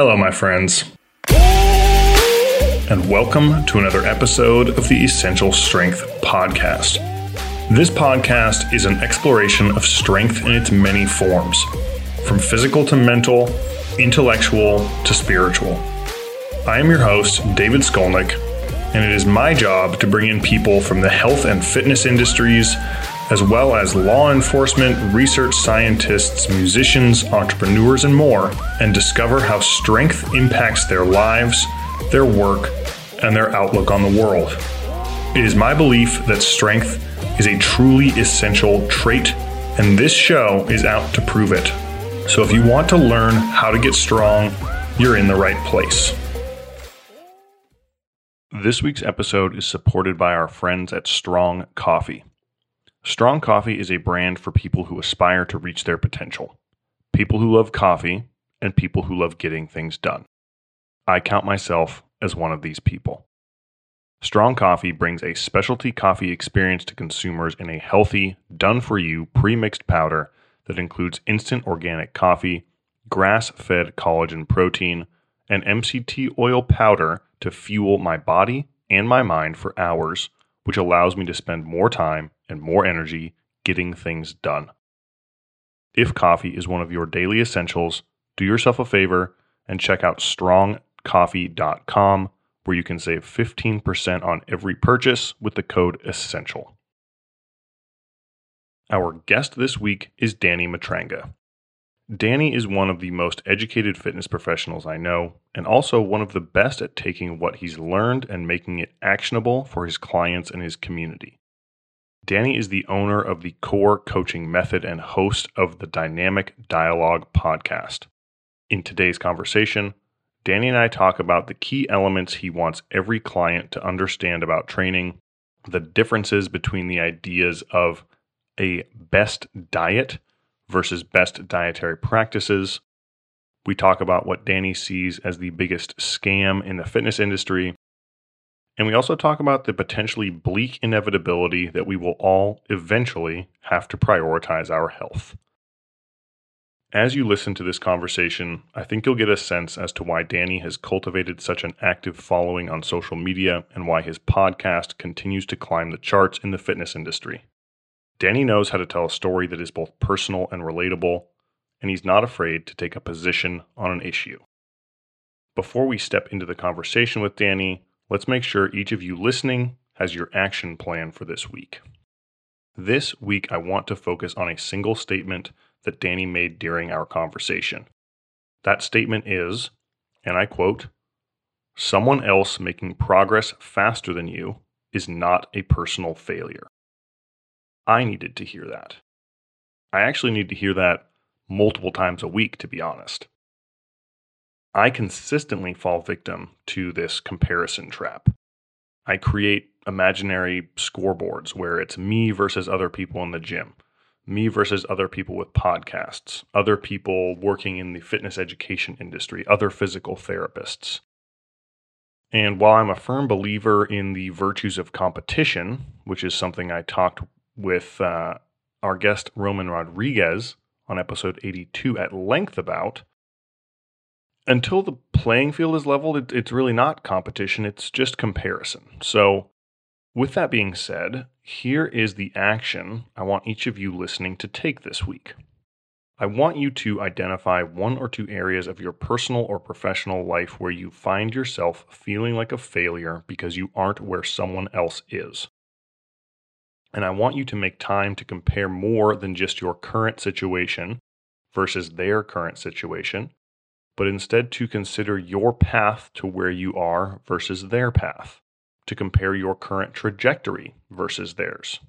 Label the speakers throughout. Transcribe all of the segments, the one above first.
Speaker 1: Hello, my friends, and welcome to another episode of the Essential Strength Podcast. This podcast is an exploration of strength in its many forms, from physical to mental, intellectual to spiritual. I am your host, David Skolnik, and it is my job to bring in people from the health and fitness industries as well as law enforcement, research scientists, musicians, entrepreneurs, and more, and discover how strength impacts their lives, their work, and their outlook on the world. It is my belief that strength is a truly essential trait, and this show is out to prove it. So if you want to learn how to get strong, you're in the right place. This week's episode is supported by our friends at Strong Coffee. Strong Coffee is a brand for people who aspire to reach their potential, people who love coffee, and people who love getting things done. I count myself as one of these people. Strong Coffee brings a specialty coffee experience to consumers in a healthy, done for you pre mixed powder that includes instant organic coffee, grass fed collagen protein, and MCT oil powder to fuel my body and my mind for hours, which allows me to spend more time and more energy getting things done. If coffee is one of your daily essentials, do yourself a favor and check out strongcoffee.com where you can save 15% on every purchase with the code ESSENTIAL. Our guest this week is Danny Matranga. Danny is one of the most educated fitness professionals I know, and also one of the best at taking what he's learned and making it actionable for his clients and his community. Danny is the owner of the Core Coaching Method and host of the Dynamic Dialogue podcast. In today's conversation, Danny and I talk about the key elements he wants every client to understand about training, the differences between the ideas of a best diet versus best dietary practices. We talk about what Danny sees as the biggest scam in the fitness industry and we also talk about the potentially bleak inevitability that we will all eventually have to prioritize our health. As you listen to this conversation, I think you'll get a sense as to why Danny has cultivated such an active following on social media and why his podcast continues to climb the charts in the fitness industry. Danny knows how to tell a story that is both personal and relatable, and he's not afraid to take a position on an issue. Before we step into the conversation with Danny, let's make sure each of you listening has your action plan for this week. This week, I want to focus on a single statement that Danny made during our conversation. That statement is, and I quote, someone else making progress faster than you is not a personal failure. I needed to hear that. I actually need to hear that multiple times a week, to be honest. I consistently fall victim to this comparison trap. I create imaginary scoreboards where it's me versus other people in the gym, me versus other people with podcasts, other people working in the fitness education industry, other physical therapists. And while I'm a firm believer in the virtues of competition, which is something I talked with uh, our guest Roman Rodriguez on episode 82 at length about, until the playing field is leveled, it, it's really not competition, it's just comparison. So, with that being said, here is the action I want each of you listening to take this week. I want you to identify one or two areas of your personal or professional life where you find yourself feeling like a failure because you aren't where someone else is. And I want you to make time to compare more than just your current situation versus their current situation but instead to consider your path to where you are versus their path, to compare your current trajectory versus theirs,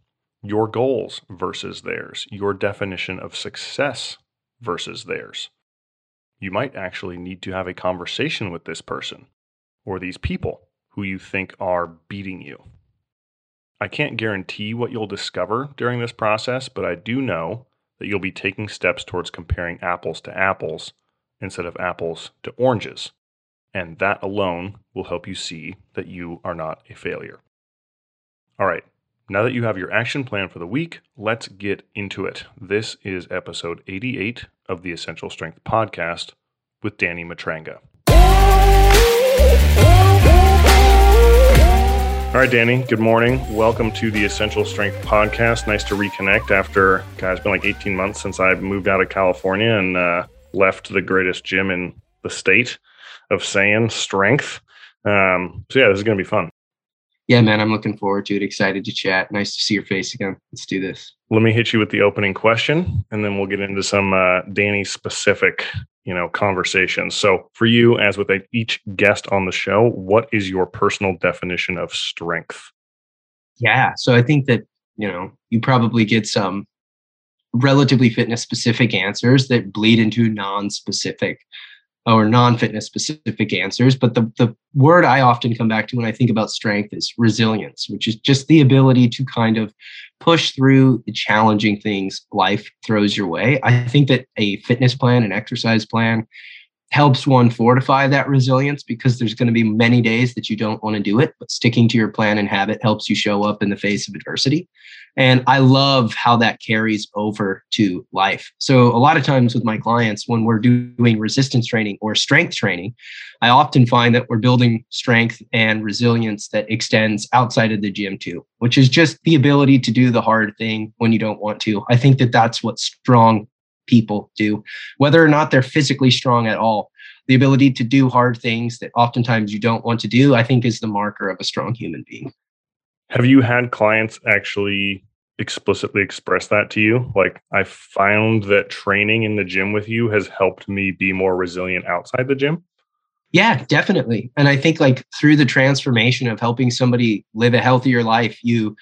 Speaker 1: your goals versus theirs, your definition of success versus theirs. You might actually need to have a conversation with this person or these people who you think are beating you. I can't guarantee what you'll discover during this process, but I do know that you'll be taking steps towards comparing apples to apples instead of apples to oranges. And that alone will help you see that you are not a failure. All right, now that you have your action plan for the week, let's get into it. This is episode 88 of the Essential Strength Podcast with Danny Matranga. All right, Danny, good morning. Welcome to the Essential Strength Podcast. Nice to reconnect after, God, it's been like 18 months since I moved out of California and uh, left the greatest gym in the state of saying strength. Um, so, yeah, this is going to be fun.
Speaker 2: Yeah, man, I'm looking forward to it. Excited to chat. Nice to see your face again. Let's do this.
Speaker 1: Let me hit you with the opening question, and then we'll get into some uh, Danny specific, you know, conversations. So, for you, as with each guest on the show, what is your personal definition of strength?
Speaker 2: Yeah, so I think that you know you probably get some relatively fitness specific answers that bleed into non-specific or non-fitness specific answers but the, the word i often come back to when i think about strength is resilience which is just the ability to kind of push through the challenging things life throws your way. I think that a fitness plan an exercise plan helps one fortify that resilience because there's going to be many days that you don't want to do it but sticking to your plan and habit helps you show up in the face of adversity and I love how that carries over to life. So, a lot of times with my clients, when we're doing resistance training or strength training, I often find that we're building strength and resilience that extends outside of the gym too, which is just the ability to do the hard thing when you don't want to. I think that that's what strong people do, whether or not they're physically strong at all. The ability to do hard things that oftentimes you don't want to do, I think, is the marker of a strong human being.
Speaker 1: Have you had clients actually explicitly express that to you? Like, I found that training in the gym with you has helped me be more resilient outside the gym.
Speaker 2: Yeah, definitely. And I think like through the transformation of helping somebody live a healthier life, you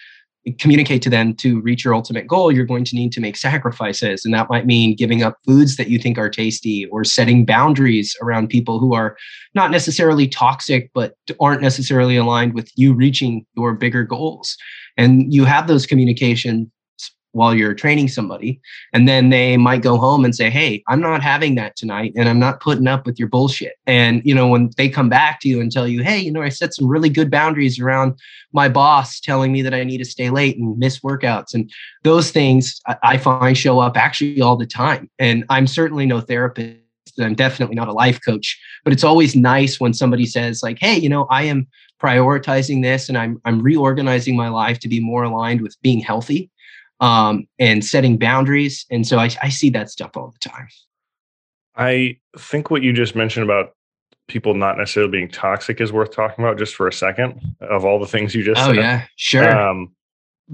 Speaker 2: communicate to them to reach your ultimate goal, you're going to need to make sacrifices. And that might mean giving up foods that you think are tasty or setting boundaries around people who are not necessarily toxic, but aren't necessarily aligned with you reaching your bigger goals. And you have those communication while you're training somebody. And then they might go home and say, Hey, I'm not having that tonight and I'm not putting up with your bullshit. And, you know, when they come back to you and tell you, Hey, you know, I set some really good boundaries around my boss telling me that I need to stay late and miss workouts. And those things I find show up actually all the time. And I'm certainly no therapist. I'm definitely not a life coach, but it's always nice when somebody says, like, hey, you know, I am prioritizing this and I'm I'm reorganizing my life to be more aligned with being healthy um, and setting boundaries. And so I, I see that stuff all the time.
Speaker 1: I think what you just mentioned about people not necessarily being toxic is worth talking about just for a second of all the things you just
Speaker 2: oh,
Speaker 1: said.
Speaker 2: yeah, sure. Um,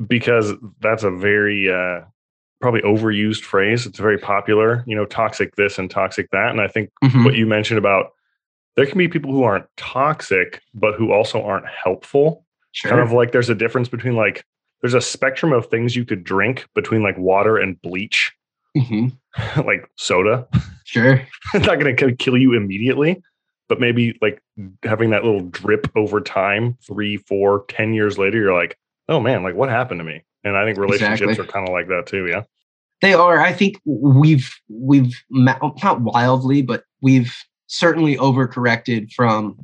Speaker 1: because that's a very uh, probably overused phrase. It's very popular, you know, toxic this and toxic that. And I think mm-hmm. what you mentioned about there can be people who aren't toxic, but who also aren't helpful. Sure. Kind of like there's a difference between like there's a spectrum of things you could drink between like water and bleach, mm-hmm. like soda.
Speaker 2: Sure.
Speaker 1: it's not going to kill you immediately, but maybe like having that little drip over time, three, four, ten years later, you're like, oh man, like what happened to me? And I think relationships exactly. are kind of like that too. Yeah.
Speaker 2: They are. I think we've, we've not wildly, but we've certainly overcorrected from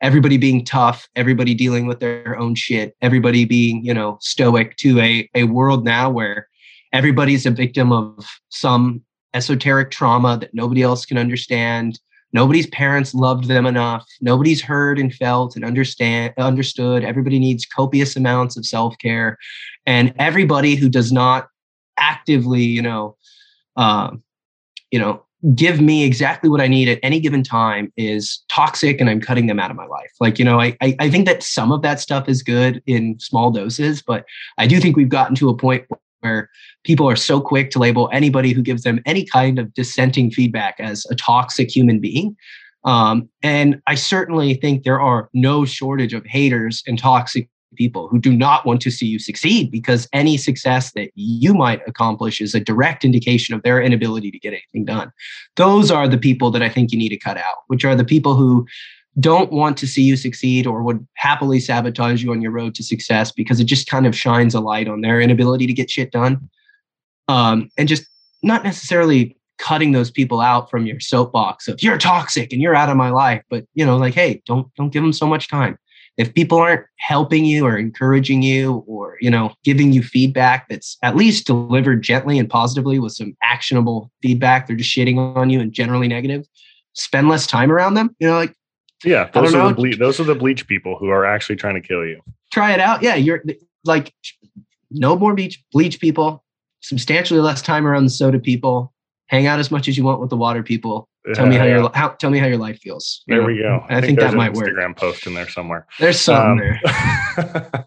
Speaker 2: everybody being tough, everybody dealing with their own shit, everybody being, you know, stoic to a, a world now where everybody's a victim of some esoteric trauma that nobody else can understand. Nobody's parents loved them enough. Nobody's heard and felt and understand understood. Everybody needs copious amounts of self-care. And everybody who does not actively, you know, uh, you know, give me exactly what I need at any given time is toxic and I'm cutting them out of my life. Like, you know, I, I, I think that some of that stuff is good in small doses, but I do think we've gotten to a point where people are so quick to label anybody who gives them any kind of dissenting feedback as a toxic human being. Um, and I certainly think there are no shortage of haters and toxic people who do not want to see you succeed because any success that you might accomplish is a direct indication of their inability to get anything done. Those are the people that I think you need to cut out, which are the people who don't want to see you succeed or would happily sabotage you on your road to success because it just kind of shines a light on their inability to get shit done. Um, and just not necessarily cutting those people out from your soapbox of you're toxic and you're out of my life but you know like hey don't don't give them so much time if people aren't helping you or encouraging you or you know giving you feedback that's at least delivered gently and positively with some actionable feedback they're just shitting on you and generally negative spend less time around them you know like
Speaker 1: Yeah, those are the ble- those are the bleach people who are actually trying to kill you.
Speaker 2: Try it out. Yeah, you're like no more beach bleach people. Substantially less time around the soda people. Hang out as much as you want with the water people. Tell me how your how, tell me how your life feels. you
Speaker 1: There
Speaker 2: know?
Speaker 1: we go.
Speaker 2: I think
Speaker 1: there's
Speaker 2: that might work.
Speaker 1: Instagram post in there somewhere.
Speaker 2: There's something
Speaker 1: Um,
Speaker 2: there.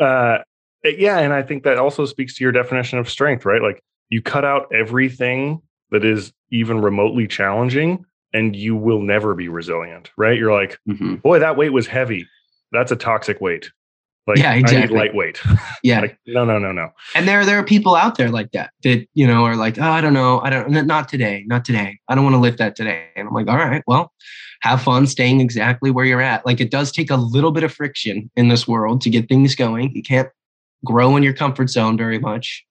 Speaker 1: uh, yeah, and I think that also speaks to your definition of strength, right? Like you cut out everything that is even remotely challenging, and you will never be resilient, right? You're like,
Speaker 2: Mhm.
Speaker 1: boy, that weight was heavy. That's a toxic weight. Like,
Speaker 2: Yeah, exactly.
Speaker 1: lightweight.
Speaker 2: Yeah,
Speaker 1: like, no, no, no, no.
Speaker 2: and there there are people out there like that that you know are like, oh, I don't know, I don't, not today, not today. I don't want to lift that today. And I'm like, all right, well, have fun staying exactly where you're at. Like it does take a little bit of friction in this world to get things going. You can't grow in your comfort zone very much.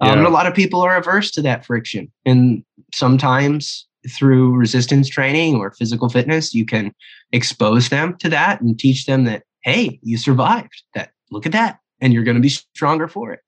Speaker 2: Um, and a lot of people are averse to that friction. And sometimes through resistance training or physical fitness, you can expose them to that and teach them that, hey, you survived that. Look at that. And you're going to be stronger for it.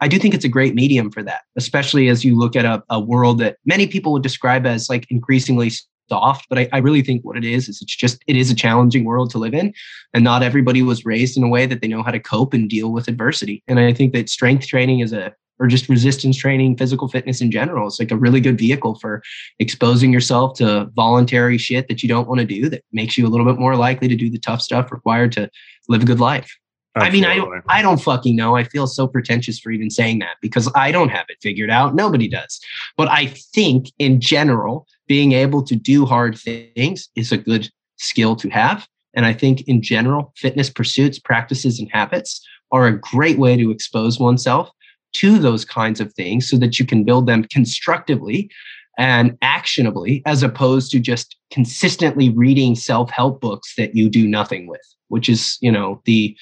Speaker 2: I do think it's a great medium for that, especially as you look at a, a world that many people would describe as like increasingly soft. But I, I really think what it is is it's just it is a challenging world to live in. And not everybody was raised in a way that they know how to cope and deal with adversity. And I think that strength training is a or just resistance training, physical fitness in general. It's like a really good vehicle for exposing yourself to voluntary shit that you don't want to do that makes you a little bit more likely to do the tough stuff required to live a good life. I mean, I don't, I don't fucking know. I feel so pretentious for even saying that because I don't have it figured out. Nobody does. But I think in general, being able to do hard things is a good skill to have. And I think in general, fitness pursuits, practices, and habits are a great way to expose oneself to those kinds of things so that you can build them constructively and actionably as opposed to just consistently reading self-help books that you do nothing with which is you know the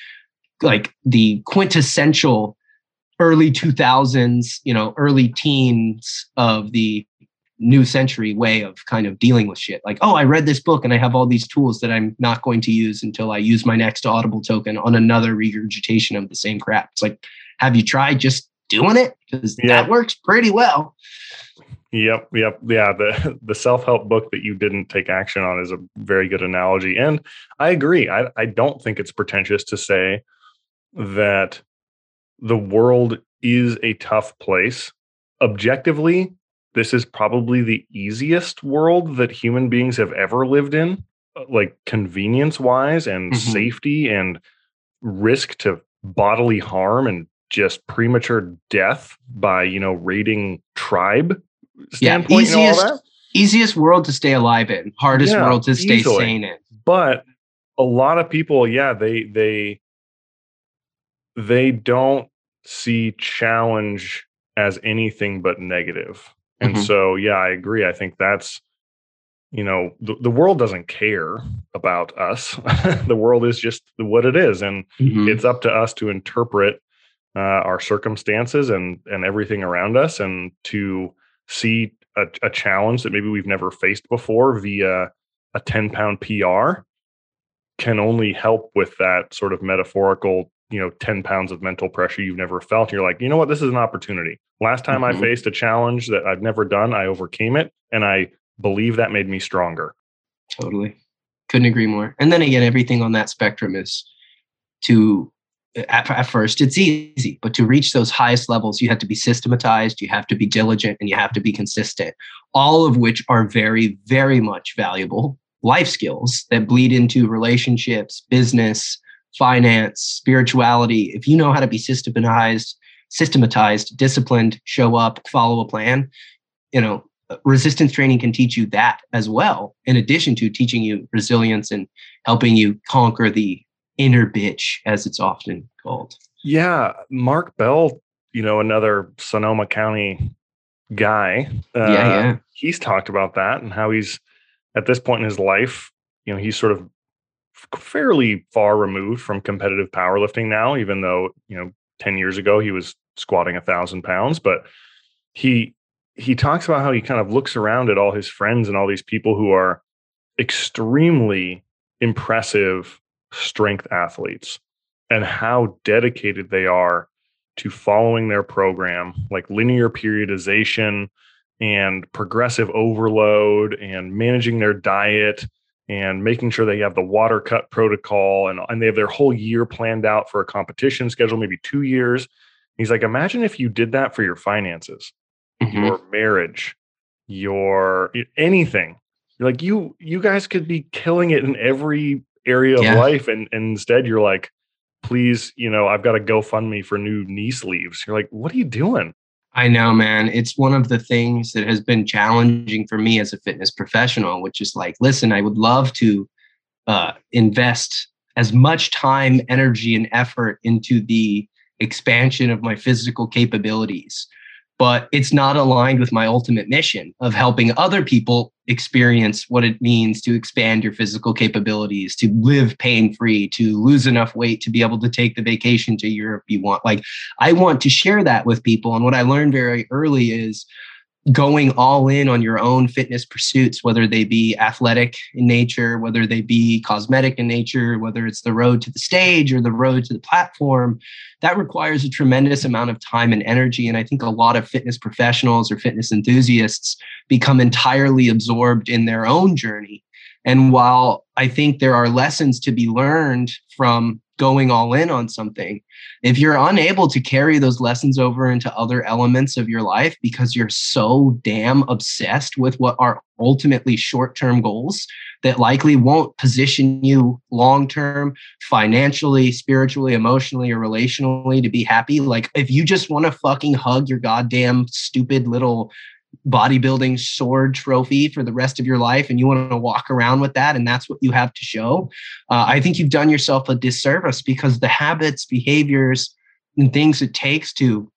Speaker 2: like the quintessential early 2000s you know early teens of the new century way of kind of dealing with shit. Like oh i read this book and i have all these tools that i'm not going to use until i use my next audible token on another regurgitation of the same crap. It's like have you tried just doing it because that works pretty well
Speaker 1: Yep, yep, yeah. The the self help book that you didn't take action on is a very good analogy, and I agree. I I don't think it's pretentious to say that the world is a tough place. Objectively, this is probably the easiest world that human beings have ever lived in, uh, like convenience wise and
Speaker 2: Mhm.
Speaker 1: safety and risk to bodily harm and just premature death by you know raiding tribe standpoint and all
Speaker 2: easiest-
Speaker 1: that.
Speaker 2: easiest world to stay alive in hardest
Speaker 1: Yeah,
Speaker 2: world to stay
Speaker 1: easily.
Speaker 2: sane in
Speaker 1: But a lot of people, yeah, they they they don't see challenge as anything but negative. And
Speaker 2: Mhm.
Speaker 1: so, yeah, I agree. I think that's you know the, the world doesn't care about us the world is just what it is and
Speaker 2: Mhm.
Speaker 1: it's up to us to interpret uh, our circumstances and and everything around us and to see a, a challenge that maybe we've never faced before via a 10 pound pr can only help with that sort of metaphorical you know 10 pounds of mental pressure you've never felt you're like you know what this is an opportunity last time i
Speaker 2: Mhm.
Speaker 1: faced a challenge that i've never done i overcame it and i believe that made me stronger
Speaker 2: Totally. Couldn't agree more. And then again, everything on that spectrum is to, at, at first, it's easy, but to reach those highest levels, you have to be systematized, you have to be diligent, and you have to be consistent, all of which are very, very much valuable life skills that bleed into relationships, business, finance, spirituality. If you know how to be systematized, systematized, disciplined, show up, follow a plan, you know, resistance training can teach you that as well, in addition to teaching you resilience and helping you conquer the inner bitch, as it's often called.
Speaker 1: Yeah, Mark Bell, you know, another Sonoma County guy. Uh,
Speaker 2: yeah, yeah.
Speaker 1: He's talked about that and how he's at this point in his life, you know, he's sort of fairly far removed from competitive powerlifting now, even though, you know, 10 years ago he was squatting a thousand pounds. But he he talks about how he kind of looks around at all his friends and all these people who are extremely impressive strength athletes and how dedicated they are to following their program, like linear periodization and progressive overload and managing their diet and making sure they have the water cut protocol and, and they have their whole year planned out for a competition schedule, maybe two years. He's like, imagine if you did that for your finances, mm-hmm. your marriage, your anything. You're like you you guys could be killing it in every area of yeah. life, and, and instead you're like, please, you know, I've got to GoFundMe for new knee sleeves. You're like, what are you doing?
Speaker 2: I know, man. It's one of the things that has been challenging for me as a fitness professional, which is like, listen, I would love to uh, invest as much time, energy, and effort into the expansion of my physical capabilities but it's not aligned with my ultimate mission of helping other people experience what it means to expand your physical capabilities, to live pain free, to lose enough weight to be able to take the vacation to Europe you want. Like, I want to share that with people. And what I learned very early is going all in on your own fitness pursuits, whether they be athletic in nature, whether they be cosmetic in nature, whether it's the road to the stage or the road to the platform, that requires a tremendous amount of time and energy. And I think a lot of fitness professionals or fitness enthusiasts become entirely absorbed in their own journey. And while I think there are lessons to be learned from going all in on something, if you're unable to carry those lessons over into other elements of your life because you're so damn obsessed with what are ultimately short term goals that likely won't position you long term, financially, spiritually, emotionally, or relationally to be happy. Like, if you just want to fucking hug your goddamn stupid little bodybuilding sword trophy for the rest of your life and you want to walk around with that and that's what you have to show uh, i think you've done yourself a disservice because the habits behaviors and things it takes to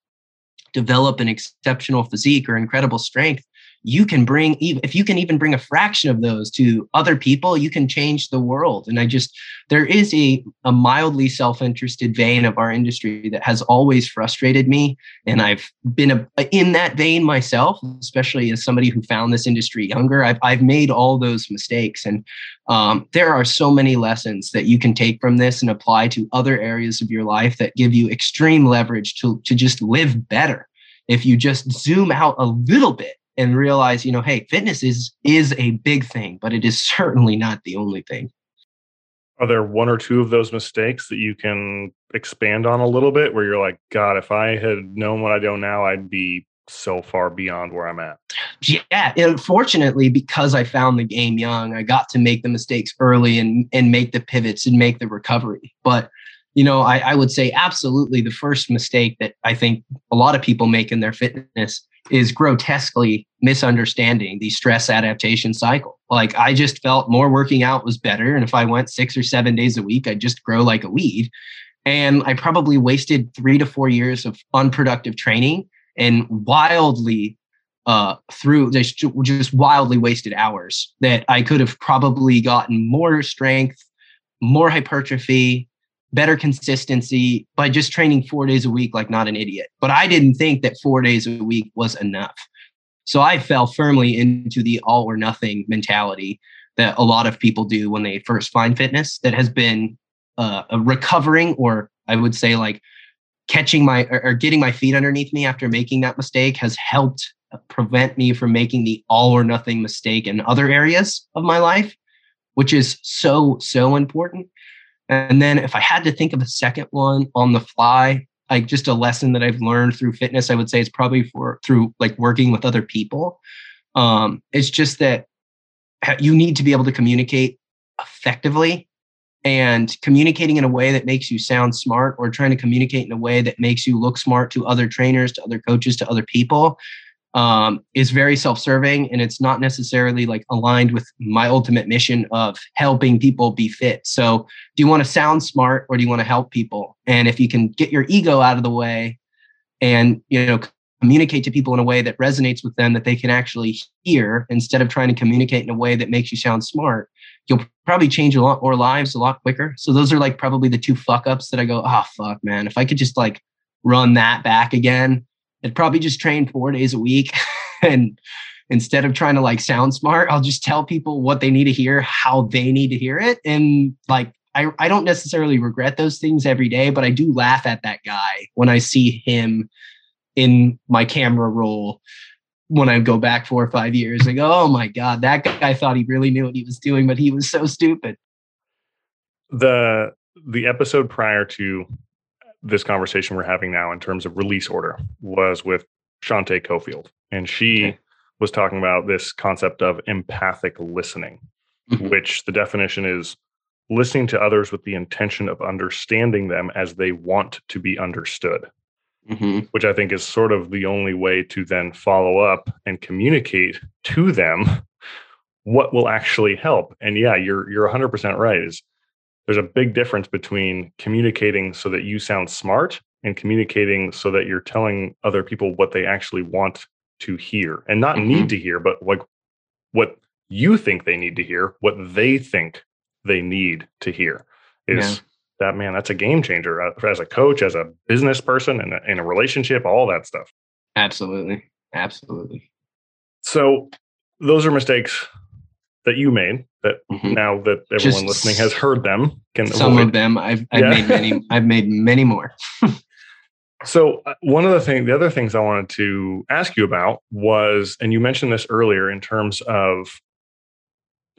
Speaker 2: develop an exceptional physique or incredible strength you can bring even if you can even bring a fraction of those to other people you can change the world. And i just there is a, a mildly self-interested vein of our industry that has always frustrated me. And i've been a, in that vein myself especially as somebody who found this industry younger i've, I've made all those mistakes. And um, there are so many lessons that you can take from this and apply to other areas of your life that give you extreme leverage to, to just live better. If you just zoom out a little bit and realize, you know, hey, fitness is is a big thing, but it is certainly not the only thing.
Speaker 1: Are there one or two of those mistakes that you can expand on a little bit where you're like, God, if I had known what I know now, I'd be so far beyond where I'm at?
Speaker 2: Yeah. Unfortunately, because I found the game young, I got to make the mistakes early and and make the pivots and make the recovery. But you know, I, I would say absolutely the first mistake that I think a lot of people make in their fitness is grotesquely misunderstanding the stress adaptation cycle. Like I just felt more working out was better. And if I went six or seven days a week, I'd just grow like a weed. And I probably wasted three to four years of unproductive training and wildly uh, through just, just wildly wasted hours that I could have probably gotten more strength, more hypertrophy, better consistency by just training four days a week like not an idiot. But I didn't think that four days a week was enough. So I fell firmly into the all or nothing mentality that a lot of people do when they first find fitness that has been uh, recovering or I would say like catching my or, or getting my feet underneath me after making that mistake has helped prevent me from making the all or nothing mistake in other areas of my life, which is so, so important. And then if I had to think of a second one on the fly, like just a lesson that I've learned through fitness, I would say it's probably for through like working with other people. Um, it's just that you need to be able to communicate effectively and communicating in a way that makes you sound smart or trying to communicate in a way that makes you look smart to other trainers, to other coaches, to other people um, is very self-serving and it's not necessarily like aligned with my ultimate mission of helping people be fit. So do you want to sound smart or do you want to help people? And if you can get your ego out of the way and you know communicate to people in a way that resonates with them that they can actually hear instead of trying to communicate in a way that makes you sound smart you'll probably change a lot more lives a lot quicker. So those are like probably the two fuck ups that i go oh fuck man. If i could just like run that back again I'd probably just train four days a week. and instead of trying to like sound smart, I'll just tell people what they need to hear, how they need to hear it. And like, I, I don't necessarily regret those things every day, but I do laugh at that guy when I see him in my camera roll when I go back four or five years, like, oh my God, that guy thought he really knew what he was doing, but he was so stupid.
Speaker 1: The the episode prior to this conversation we're having now in terms of release order was with Shante Cofield. And she okay. was talking about this concept of empathic listening, mm-hmm. which the definition is listening to others with the intention of understanding them as they want to be understood. Mm-hmm. Which I think is sort of the only way to then follow up and communicate to them what will actually help. And yeah, you're you're 100% right. Is there's a big difference between communicating so that you sound smart and communicating so that you're telling other people what they actually want to hear and not mm-hmm. need to hear, but like what you think they need to hear, what they think they need to hear is yeah. that man, that's a game changer uh, as a coach, as a business person, and in a relationship, all that stuff.
Speaker 2: Absolutely. Absolutely.
Speaker 1: So those are mistakes that you made that mm-hmm. now that everyone Just listening has heard them
Speaker 2: can some avoid. of them I've, I've yeah. made many I've made many more.
Speaker 1: So uh, one of the thing, the other things I wanted to ask you about was, and you mentioned this earlier in terms of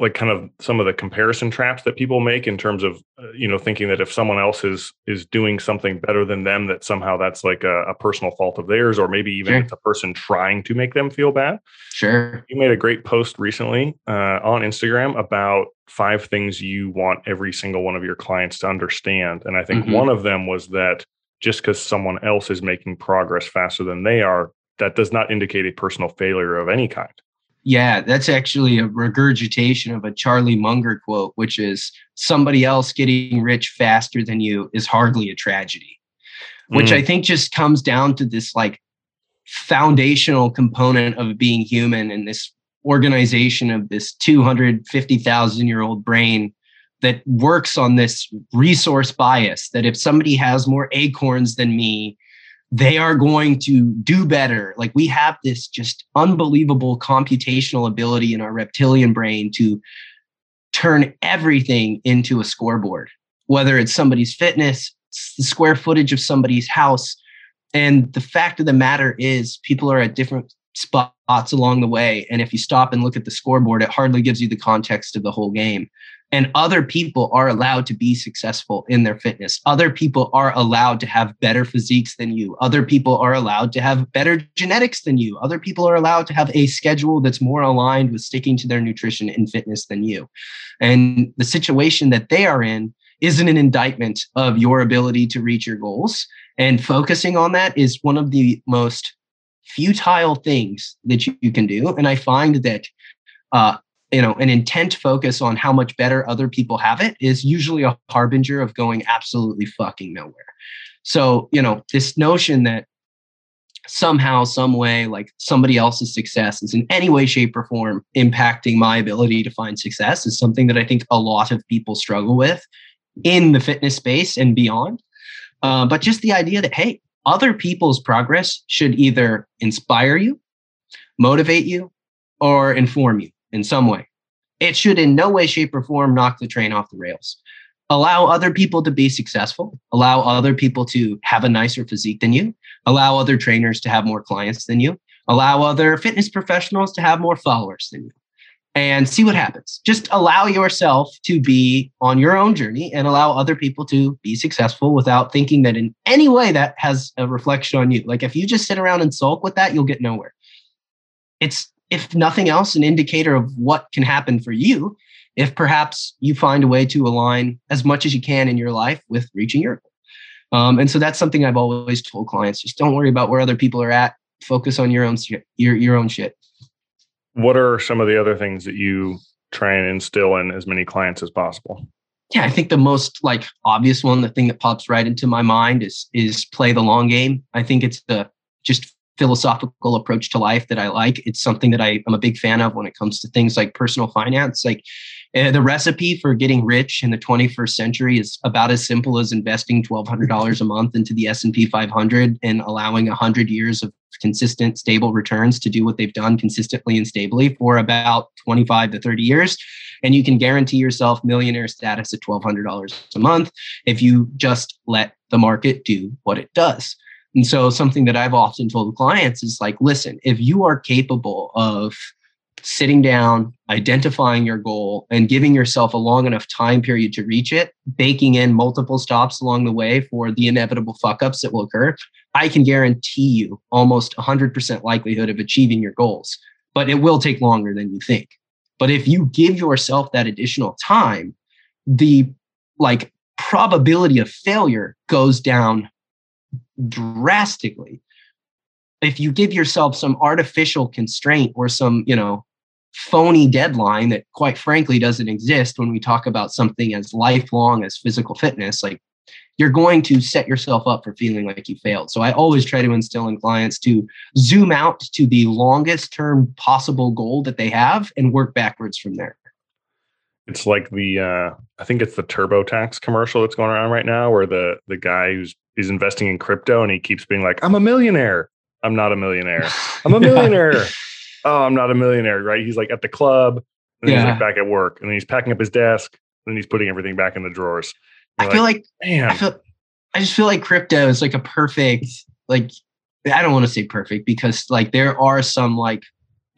Speaker 1: like kind of some of the comparison traps that people make in terms of uh, you know thinking that if someone else is is doing something better than them that somehow that's like a, a personal fault of theirs or maybe even sure. it's a person trying to make them feel bad
Speaker 2: sure
Speaker 1: you made a great post recently uh, on instagram about five things you want every single one of your clients to understand and i think mm-hmm. one of them was that just because someone else is making progress faster than they are, that does not indicate a personal failure of any kind.
Speaker 2: Yeah, that's actually a regurgitation of a Charlie Munger quote, which is somebody else getting rich faster than you is hardly a tragedy, which mm. I think just comes down to this like foundational component of being human and this organization of this 250,000 year old brain that works on this resource bias that if somebody has more acorns than me, they are going to do better. Like we have this just unbelievable computational ability in our reptilian brain to turn everything into a scoreboard, whether it's somebody's fitness, the square footage of somebody's house. And the fact of the matter is, people are at different spots along the way. And if you stop and look at the scoreboard, it hardly gives you the context of the whole game. And other people are allowed to be successful in their fitness. Other people are allowed to have better physiques than you. Other people are allowed to have better genetics than you. Other people are allowed to have a schedule that's more aligned with sticking to their nutrition and fitness than you. And the situation that they are in isn't an indictment of your ability to reach your goals. And focusing on that is one of the most futile things that you, you can do. And I find that uh, you know an intent focus on how much better other people have it is usually a harbinger of going absolutely fucking nowhere so you know this notion that somehow some way like somebody else's success is in any way shape or form impacting my ability to find success is something that i think a lot of people struggle with in the fitness space and beyond uh, but just the idea that hey other people's progress should either inspire you motivate you or inform you in some way. It should in no way, shape, or form knock the train off the rails. Allow other people to be successful. Allow other people to have a nicer physique than you. Allow other trainers to have more clients than you. Allow other fitness professionals to have more followers than you. And see what happens. Just allow yourself to be on your own journey and allow other people to be successful without thinking that in any way that has a reflection on you. Like if you just sit around and sulk with that, you'll get nowhere. It's if nothing else, an indicator of what can happen for you if perhaps you find a way to align as much as you can in your life with reaching your goal. Um, and so that's something I've always told clients: just don't worry about where other people are at. Focus on your own your your own shit.
Speaker 1: What are some of the other things that you try and instill in as many clients as possible?
Speaker 2: Yeah, I think the most like obvious one, the thing that pops right into my mind is is play the long game. I think it's the just philosophical approach to life that I like. It's something that I, am a big fan of when it comes to things like personal finance. Like uh, the recipe for getting rich in the 21st century is about as simple as investing $1,200 a month into the S&P 500 and allowing 100 years of consistent, stable returns to do what they've done consistently and stably for about 25 to 30 years. And you can guarantee yourself millionaire status at $1,200 a month if you just let the market do what it does. And so something that I've often told clients is like, listen, if you are capable of sitting down, identifying your goal, and giving yourself a long enough time period to reach it, baking in multiple stops along the way for the inevitable fuck ups that will occur, I can guarantee you almost 100% likelihood of achieving your goals. But it will take longer than you think. But if you give yourself that additional time, the like probability of failure goes down drastically if you give yourself some artificial constraint or some you know phony deadline that quite frankly doesn't exist when we talk about something as lifelong as physical fitness like you're going to set yourself up for feeling like you failed. So i always try to instill in clients to zoom out to the longest term possible goal that they have and work backwards from there.
Speaker 1: It's like the uh, i think it's the turbotax commercial that's going around right now where the the guy who's he's investing in crypto and he keeps being like i'm a millionaire. I'm not a millionaire. I'm a millionaire oh, I'm not a millionaire, right? He's like at the club, and yeah. he's like back at work, and then he's packing up his desk, and then he's putting everything back in the drawers.
Speaker 2: I feel like, like man, I, feel, I just feel like crypto is like a perfect, like I don't want to say perfect because like there are some like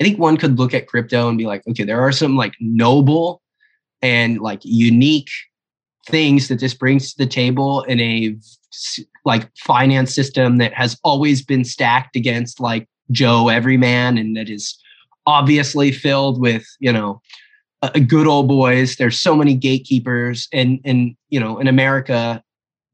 Speaker 2: I think one could look at crypto and be like, okay, there are some like noble and like unique things that this brings to the table in a like finance system that has always been stacked against like Joe Everyman and that is obviously filled with, you know, uh, good old boys. There's so many gatekeepers and and you know, in America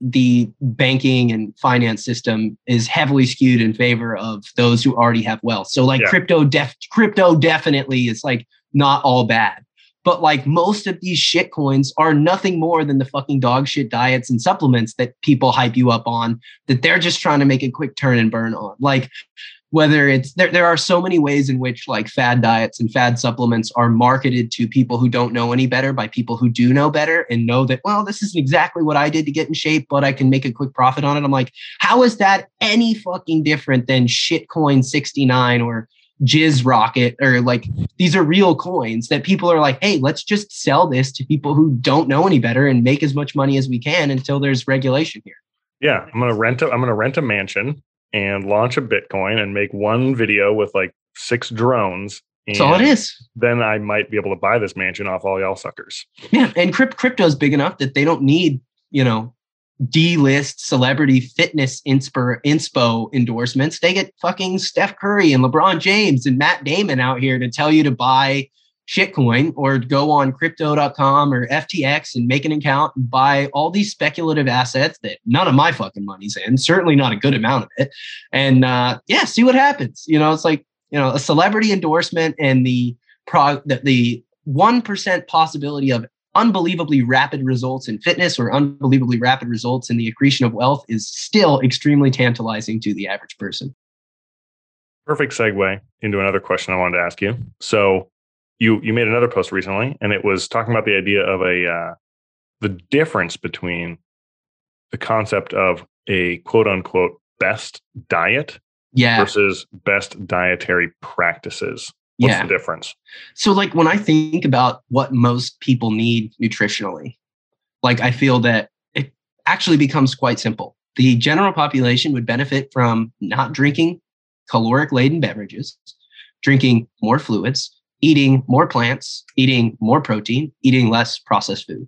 Speaker 2: the banking and finance system is heavily skewed in favor of those who already have wealth. So like yeah. crypto def crypto definitely is like not all bad. But like most of these shit coins are nothing more than the fucking dog shit diets and supplements that people hype you up on that they're just trying to make a quick turn and burn on. Like whether it's there, there are so many ways in which like fad diets and fad supplements are marketed to people who don't know any better by people who do know better and know that well this isn't exactly what i did to get in shape but i can make a quick profit on it. I'm like how is that any fucking different than shitcoin 69 or jizz rocket or like these are real coins that people are like hey let's just sell this to people who don't know any better and make as much money as we can until there's regulation here.
Speaker 1: Yeah i'm gonna rent a i'm gonna rent a mansion and launch a Bitcoin and make one video with like six drones.
Speaker 2: That's all it is.
Speaker 1: Then I might be able to buy this mansion off all y'all suckers.
Speaker 2: Yeah, and crypt- crypto is big enough that they don't need you know D-list celebrity fitness inspo inspo endorsements. They get fucking Steph Curry and LeBron James and Matt Damon out here to tell you to buy shitcoin or go on crypto.com or FTX and make an account and buy all these speculative assets that none of my fucking money's in, certainly not a good amount of it. And uh, yeah, see what happens. You know, it's like, you know, a celebrity endorsement and the pro the, the 1% possibility of unbelievably rapid results in fitness or unbelievably rapid results in the accretion of wealth is still extremely tantalizing to the average person.
Speaker 1: Perfect segue into another question I wanted to ask you. So, you you made another post recently, and it was talking about the idea of a uh, the difference between the concept of a quote unquote best diet
Speaker 2: yeah.
Speaker 1: versus best dietary practices. What's yeah. the difference?
Speaker 2: So, like when I think about what most people need nutritionally, like I feel that it actually becomes quite simple. The general population would benefit from not drinking caloric laden beverages, drinking more fluids, eating more plants, eating more protein, eating less processed food.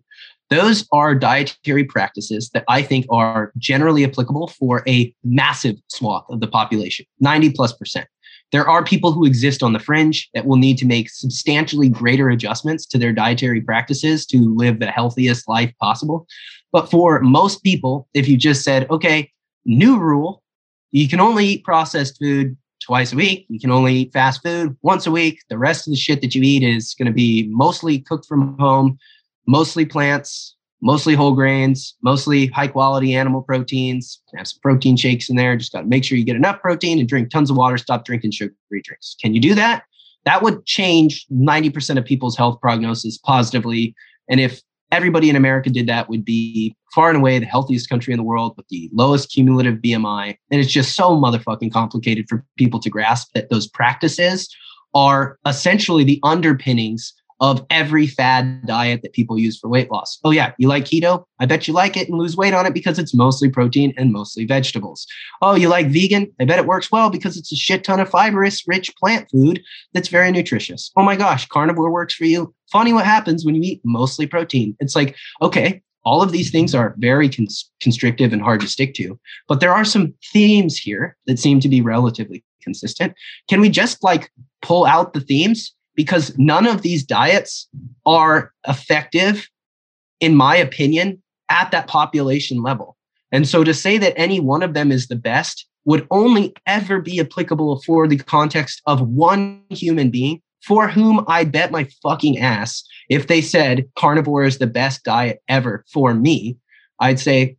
Speaker 2: Those are dietary practices that I think are generally applicable for a massive swath of the population, 90 plus percent. There are people who exist on the fringe that will need to make substantially greater adjustments to their dietary practices to live the healthiest life possible. But for most people, if you just said, okay, new rule, you can only eat processed food twice a week. You can only eat fast food once a week. The rest of the shit that you eat is going to be mostly cooked from home, mostly plants, mostly whole grains, mostly high quality animal proteins. Have some protein shakes in there. Just got to make sure you get enough protein and drink tons of water. Stop drinking sugary drinks. Can you do that? That would change 90% of people's health prognosis positively. And if everybody in America did that, would be far and away the healthiest country in the world with the lowest cumulative BMI. And it's just so motherfucking complicated for people to grasp that those practices are essentially the underpinnings of every fad diet that people use for weight loss. Oh, yeah, you like keto? I bet you like it and lose weight on it because it's mostly protein and mostly vegetables. Oh, you like vegan? I bet it works well because it's a shit ton of fibrous, rich plant food that's very nutritious. Oh my gosh, carnivore works for you. Funny what happens when you eat mostly protein. It's like, okay, all of these things are very cons- constrictive and hard to stick to, but there are some themes here that seem to be relatively consistent. Can we just like pull out the themes? Because none of these diets are effective, in my opinion, at that population level. And so to say that any one of them is the best would only ever be applicable for the context of one human being for whom I bet my fucking ass if they said carnivore is the best diet ever for me, I'd say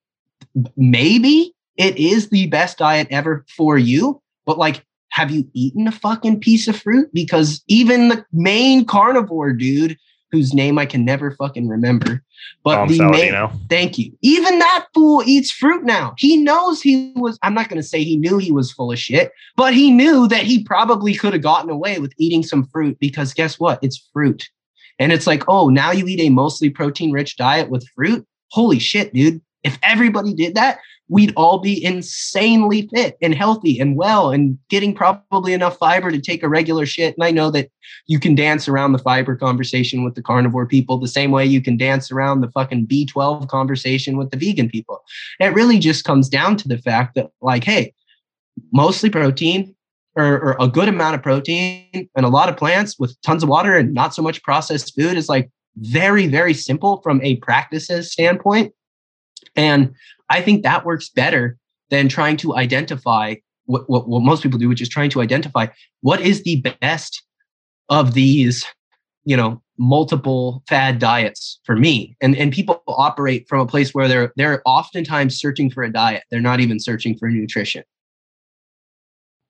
Speaker 2: maybe it is the best diet ever for you, but like, have you eaten a fucking piece of fruit? Because even the main carnivore dude whose name I can never fucking remember. But
Speaker 1: Tom
Speaker 2: the
Speaker 1: Saladino.
Speaker 2: main, thank you. Even that fool eats fruit now. He knows he was. I'm not going to say he knew he was full of shit, but he knew that he probably could have gotten away with eating some fruit because guess what? It's fruit. And it's like, oh, now you eat a mostly protein rich diet with fruit. Holy shit, dude. If everybody did that, we'd all be insanely fit and healthy and well and getting probably enough fiber to take a regular shit. And I know that you can dance around the fiber conversation with the carnivore people the same way you can dance around the fucking B12 conversation with the vegan people. It really just comes down to the fact that, like, hey, mostly protein or, or a good amount of protein and a lot of plants with tons of water and not so much processed food is like very, very simple from a practices standpoint. And I think that works better than trying to identify what, what, what most people do, which is trying to identify what is the best of these, you know, multiple fad diets for me. And and people operate from a place where they're they're oftentimes searching for a diet. They're not even searching for nutrition.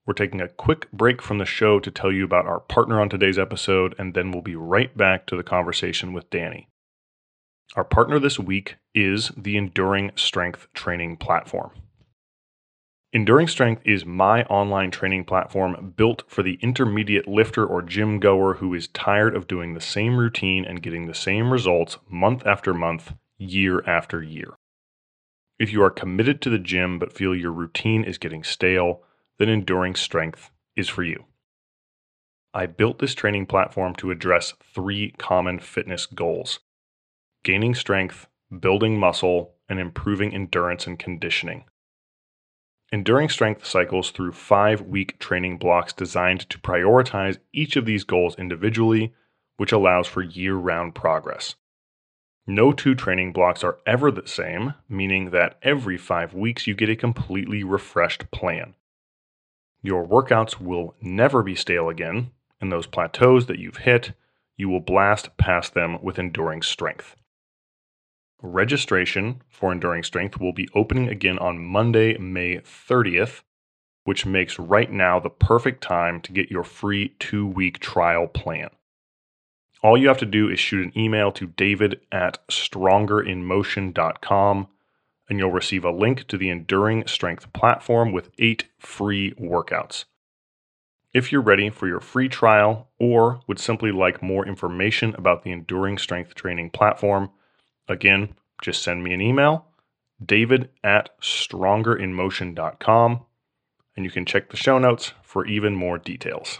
Speaker 1: We're taking a quick break from the show to tell you about our partner on today's episode, and then we'll be right back to the conversation with Danny. Our partner this week is the Enduring Strength Training Platform. Enduring Strength is my online training platform built for the intermediate lifter or gym goer who is tired of doing the same routine and getting the same results month after month, year after year. If you are committed to the gym but feel your routine is getting stale, then Enduring Strength is for you. I built this training platform to address three common fitness goals gaining strength, building muscle, and improving endurance and conditioning. Enduring Strength cycles through five week training blocks designed to prioritize each of these goals individually, which allows for year round progress. No two training blocks are ever the same, meaning that every five weeks you get a completely refreshed plan. Your workouts will never be stale again, and those plateaus that you've hit, you will blast past them with enduring strength. Registration for Enduring Strength will be opening again on Monday, May 30th, which makes right now the perfect time to get your free two week trial plan. All you have to do is shoot an email to david at strongerinmotion.com and you'll receive a link to the Enduring Strength platform with eight free workouts. If you're ready for your free trial or would simply like more information about the Enduring Strength Training platform, Again, just send me an email, david at strongerinmotion.com, and you can check the show notes for even more details.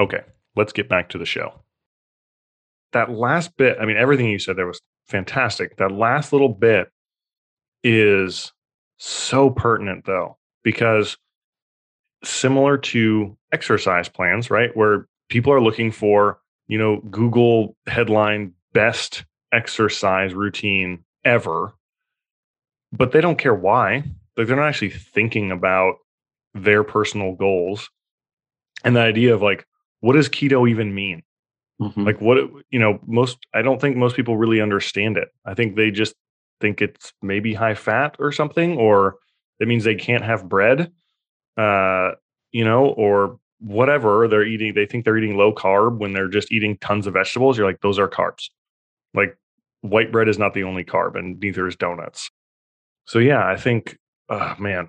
Speaker 1: Okay, let's get back to the show. That last bit, I mean, everything you said there was fantastic. That last little bit is so pertinent, though, because similar to exercise plans, right? Where people are looking for, you know, Google headline best exercise routine ever, but they don't care why. Like they're not actually thinking about their personal goals. And the idea of like, what does keto even mean? Mm-hmm. Like what you know, most I don't think most people really understand it. I think they just think it's maybe high fat or something, or it means they can't have bread. Uh, you know, or whatever they're eating, they think they're eating low carb when they're just eating tons of vegetables. You're like, those are carbs. Like white bread is not the only carb, and neither is donuts. So yeah, I think, oh, man,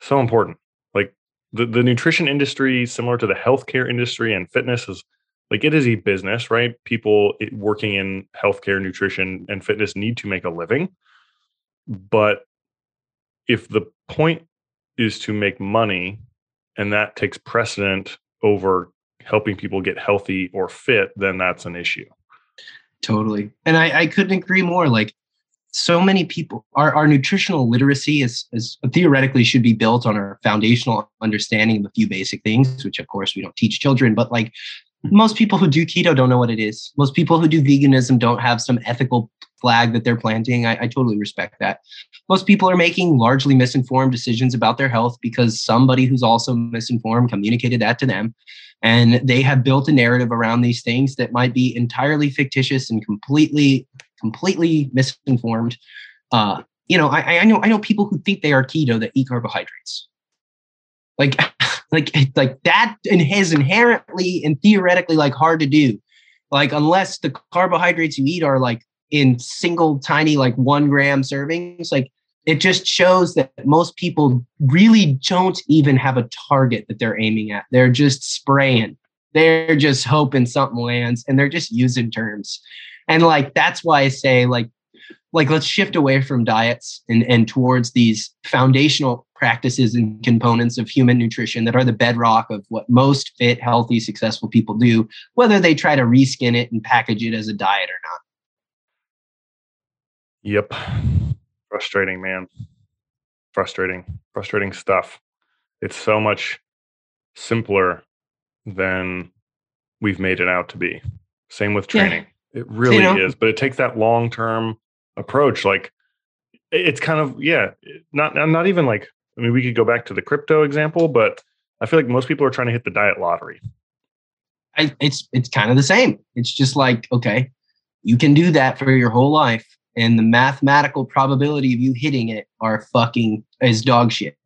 Speaker 1: so important. Like the the nutrition industry, similar to the healthcare industry and fitness, is like it is a business, right? People working in healthcare, nutrition, and fitness need to make a living. But if the point is to make money and that takes precedent over helping people get healthy or fit, then that's an issue.
Speaker 2: Totally. And I, I couldn't agree more. Like so many people, our, our nutritional literacy is, is theoretically should be built on our foundational understanding of a few basic things, which of course we don't teach children, but like most people who do keto don't know what it is. Most people who do veganism don't have some ethical flag that they're planting. I, I, totally respect that. Most people are making largely misinformed decisions about their health because somebody who's also misinformed communicated that to them. And they have built a narrative around these things that might be entirely fictitious and completely, completely misinformed. Uh, you know, I, I know I know people who think they are keto that eat carbohydrates. Like, like, like that and is inherently and theoretically like hard to do. Like, unless the carbohydrates you eat are like in single tiny like one gram servings, like it just shows that most people really don't even have a target that they're aiming at. They're just spraying. They're just hoping something lands and they're just using terms. And like that's why I say like like let's shift away from diets and, and towards these foundational practices and components of human nutrition that are the bedrock of what most fit, healthy, successful people do, whether they try to reskin it and package it as a diet or not.
Speaker 1: Yep. Frustrating, man. Frustrating, frustrating stuff. It's so much simpler than we've made it out to be. Same with training. Yeah. It really you know, is, but it takes that long term approach. Like it's kind of yeah, not not even like I mean we could go back to the crypto example, but I feel like most people are trying to hit the diet lottery.
Speaker 2: I, it's it's kind of the same. It's just like okay, you can do that for your whole life, and the mathematical probability of you hitting it are fucking is dog shit.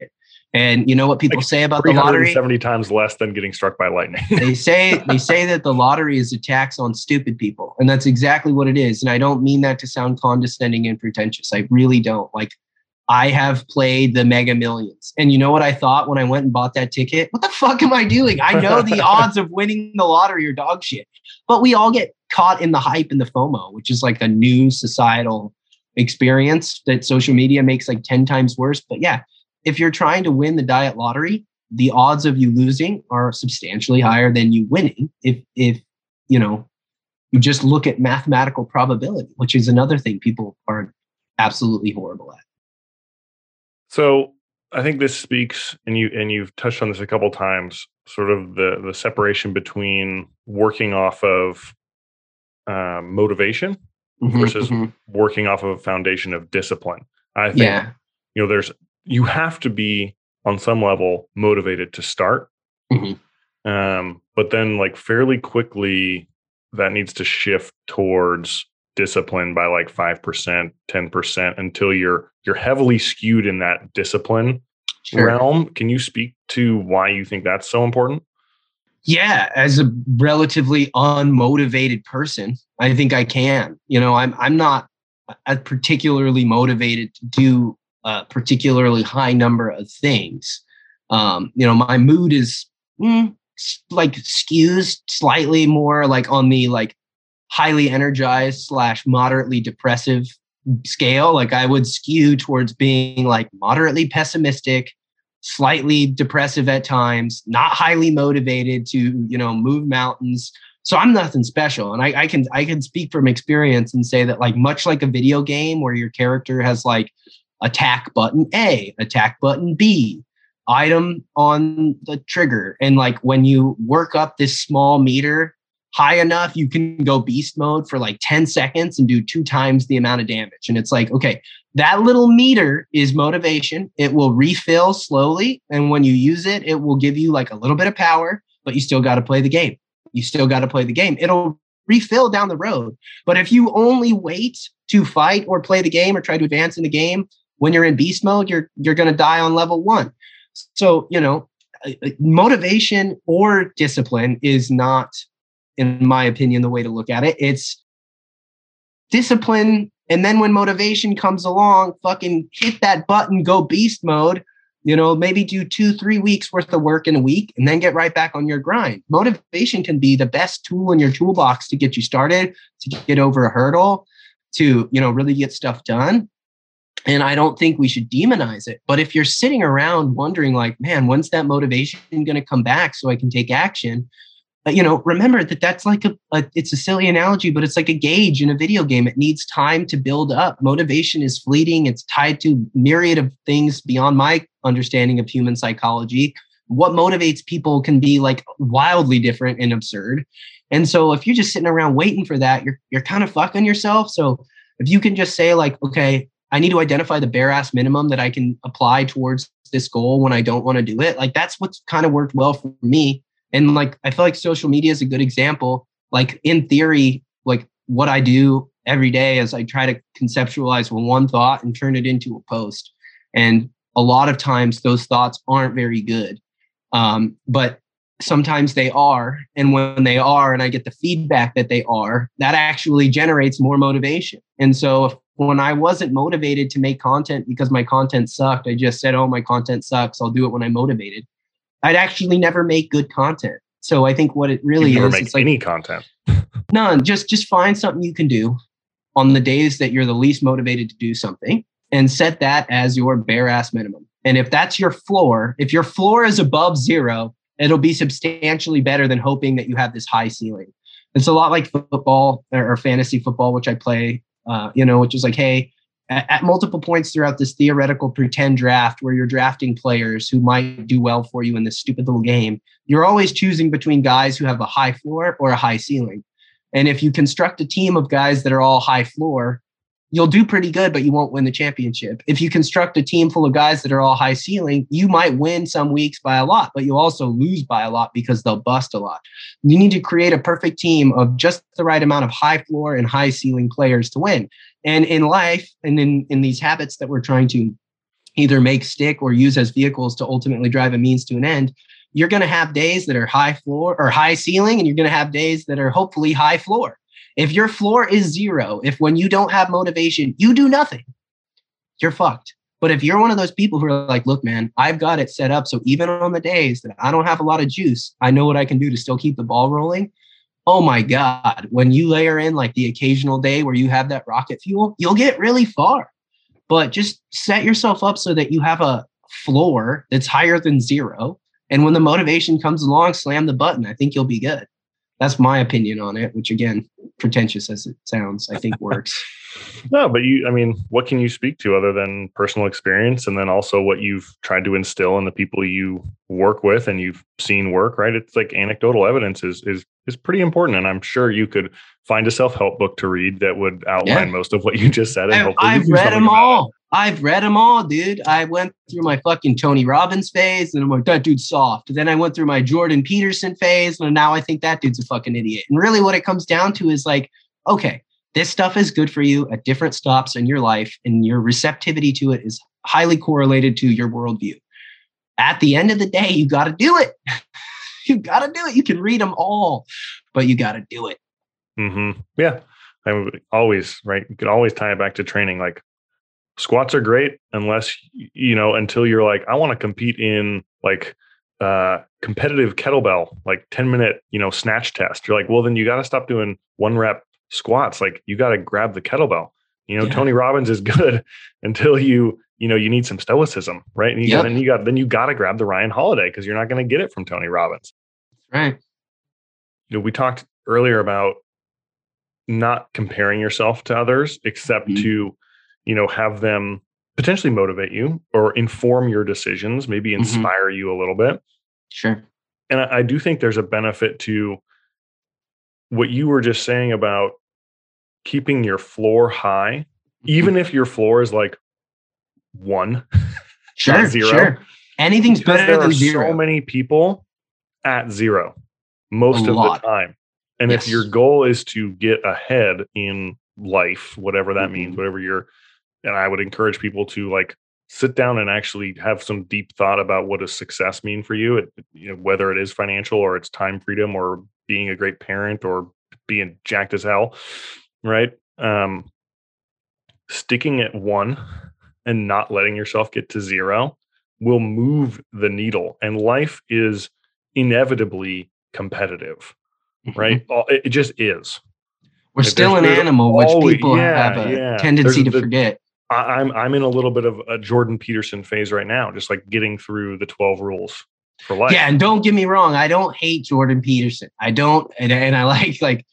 Speaker 2: And you know what people like say about the lottery?
Speaker 1: Seventy times less than getting struck by lightning.
Speaker 2: they say they say that the lottery is a tax on stupid people, and that's exactly what it is. And I don't mean that to sound condescending and pretentious. I really don't. Like I have played the Mega Millions, and you know what I thought when I went and bought that ticket? What the fuck am I doing? I know the odds of winning the lottery are dog shit, but we all get caught in the hype and the FOMO, which is like a new societal experience that social media makes like 10 times worse. But yeah, if you're trying to win the diet lottery, the odds of you losing are substantially higher than you winning if if you know you just look at mathematical probability, which is another thing people are absolutely horrible at.
Speaker 1: So I think this speaks, and you and you've touched on this a couple times, sort of the the separation between working off of um, motivation mm-hmm, versus mm-hmm. working off of a foundation of discipline. I think yeah. you know there's you have to be on some level motivated to start. Mm-hmm. Um, but then like fairly quickly that needs to shift towards discipline by like 5%, 10% until you're you're heavily skewed in that discipline sure. realm. Can you speak to why you think that's so important?
Speaker 2: Yeah, as a relatively unmotivated person, I think I can. You know, I'm I'm not particularly motivated to do a particularly high number of things. Um, you know, my mood is mm, like skews slightly more like on the like highly energized slash moderately depressive scale. Like I would skew towards being like moderately pessimistic slightly depressive at times, not highly motivated to, you know, move mountains. So I'm nothing special. And I, I can I can speak from experience and say that like much like a video game where your character has like attack button A, attack button B, item on the trigger. And like when you work up this small meter high enough, you can go beast mode for like 10 seconds and do two times the amount of damage. And it's like, okay, that little meter is motivation. It will refill slowly. And when you use it, it will give you like a little bit of power, but you still got to play the game. You still got to play the game. It'll refill down the road. But if you only wait to fight or play the game or try to advance in the game when you're in beast mode, you're you're going to die on level 1. So, you know, uh, uh, motivation or discipline is not in my opinion the way to look at it. It's discipline and then when motivation comes along, fucking hit that button, go beast mode. You know, maybe do two, three weeks worth of work in a week and then get right back on your grind. Motivation can be the best tool in your toolbox to get you started, to get over a hurdle, to, you know, really get stuff done. And I don't think we should demonize it. But if you're sitting around wondering, like, man, when's that motivation going to come back so I can take action? You know, remember that that's like a, a, it's a silly analogy, but it's like a gauge in a video game. It needs time to build up. Motivation is fleeting. It's tied to myriad of things beyond my understanding of human psychology. What motivates people can be like wildly different and absurd. And so if you're just sitting around waiting for that, you're you're kind of fucking yourself. So if you can just say like, okay, I need to identify the bare ass minimum that I can apply towards this goal when I don't want to do it. Like that's what's kind of worked well for me and like I feel like social media is a good example. Like in theory, like what I do every day is I try to conceptualize one thought and turn it into a post. And a lot of times those thoughts aren't very good. Um, but sometimes they are. And when they are, and I get the feedback that they are, that actually generates more motivation. And so if, when I wasn't motivated to make content because my content sucked, I just said, oh, my content sucks. I'll do it when I'm motivated. I'd actually never make good content. So I think what it really
Speaker 1: never
Speaker 2: is,
Speaker 1: make
Speaker 2: it's like
Speaker 1: any content.
Speaker 2: none. Just just find something you can do on the days that you're the least motivated to do something, and set that as your bare ass minimum. And if that's your floor, if your floor is above zero, it'll be substantially better than hoping that you have this high ceiling. It's a lot like football or, fantasy football, which I play. Uh, you know, which is like, hey, at, at multiple points throughout this theoretical pretend draft where you're drafting players who might do well for you in this stupid little game, you're always choosing between guys who have a high floor or a high ceiling. And if you construct a team of guys that are all high floor, you'll do pretty good, but you won't win the championship. If you construct a team full of guys that are all high ceiling, you might win some weeks by a lot, but you'll also lose by a lot because they'll bust a lot. You need to create a perfect team of just the right amount of high floor and high ceiling players to win. And in life and in, in these habits that we're trying to either make stick or use as vehicles to ultimately drive a means to an end, you're going to have days that are high floor or high ceiling, and you're going to have days that are hopefully high floor. If your floor is zero, if when you don't have motivation, you do nothing, you're fucked. But if you're one of those people who are like, look, man, I've got it set up. So even on the days that I don't have a lot of juice, I know what I can do to still keep the ball rolling oh my God, when you layer in like the occasional day where you have that rocket fuel, you'll get really far. But just set yourself up so that you have a floor that's higher than zero. And when the motivation comes along, slam the button. I think you'll be good. That's my opinion on it, which again, pretentious as it sounds, I think works.
Speaker 1: no, but you, I mean, what can you speak to other than personal experience and then also what you've tried to instill in the people you work with and you've seen work, right? It's like anecdotal evidence is, is, is pretty important. And I'm sure you could find a self help book to read that would outline yeah. most of what you just said.
Speaker 2: And I've read them all. I've read them all, dude. I went through my fucking Tony Robbins phase, and I'm like, that dude's soft. Then I went through my Jordan Peterson phase, and now I think that dude's a fucking idiot. And really, what it comes down to is like, okay, this stuff is good for you at different stops in your life, and your receptivity to it is highly correlated to your worldview. At the end of the day, you got to do it. you got to do it. You can read them all, but you got to do it.
Speaker 1: Mm-hmm. Yeah. I mean, always, right? You can always tie it back to training. Like squats are great unless, you know, until you're like, I want to compete in like, uh, competitive kettlebell, like 10 minute, you know, snatch test. You're like, well, then you got to stop doing one rep squats. Like you got to grab the kettlebell. You know, yeah. Tony Robbins is good until you, you know, you need some stoicism, right? And you yep. got, then you got, then you got to grab the Ryan Holiday because you're not going to get it from Tony Robbins.
Speaker 2: Right.
Speaker 1: You know, we talked earlier about not comparing yourself to others, except mm-hmm. to, you know, have them potentially motivate you or inform your decisions, maybe mm-hmm. inspire mm-hmm. you a little bit.
Speaker 2: Sure.
Speaker 1: And I, I do think there's a benefit to what you were just saying about keeping your floor high, even if your floor is like one,
Speaker 2: sure, zero. Sure. Anything's better than zero.
Speaker 1: So many people at zero most of the time. And yes. if your goal is to get ahead in life, whatever that mm-hmm. means, whatever you're, and I would encourage people to like sit down and actually have some deep thought about what does success mean for you, it, you know, whether it is financial or it's time freedom or being a great parent or being jacked as hell, right? Um, sticking at one and not letting yourself get to zero will move the needle. And life is inevitably competitive,
Speaker 2: Mm-hmm.
Speaker 1: right? It just is.
Speaker 2: We're
Speaker 1: Like,
Speaker 2: still an animal, which
Speaker 1: always-
Speaker 2: people
Speaker 1: yeah,
Speaker 2: have a
Speaker 1: yeah.
Speaker 2: tendency
Speaker 1: There's
Speaker 2: to
Speaker 1: the-
Speaker 2: forget.
Speaker 1: I'm I'm in a little bit of a Jordan Peterson phase right now, just like getting through the 12 rules for life.
Speaker 2: Yeah, and don't get me wrong, I don't hate Jordan Peterson. I don't, and, and I like like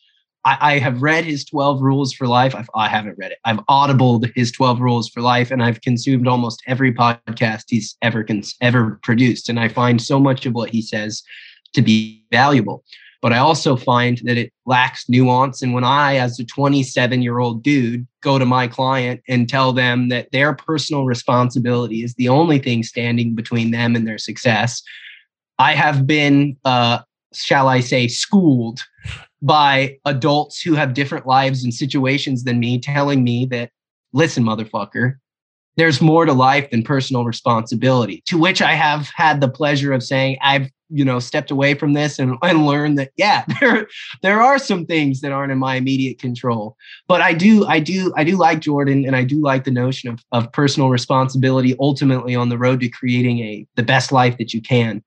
Speaker 2: I, I have read his 12 rules for life. I've, I haven't read it. I've audibled his 12 rules for life, and I've consumed almost every podcast he's ever cons- ever produced. And I find so much of what he says to be valuable. But I also find that it lacks nuance. And when I, as a 27 year old dude, go to my client and tell them that their personal responsibility is the only thing standing between them and their success, I have been, uh, shall I say, schooled by adults who have different lives and situations than me, telling me that, listen, motherfucker, there's more to life than personal responsibility. To which I have had the pleasure of saying, I've you know stepped away from this and, and learned that yeah there there are some things that aren't in my immediate control but i do i do i do like jordan and i do like the notion of, of personal responsibility ultimately on the road to creating a the best life that you can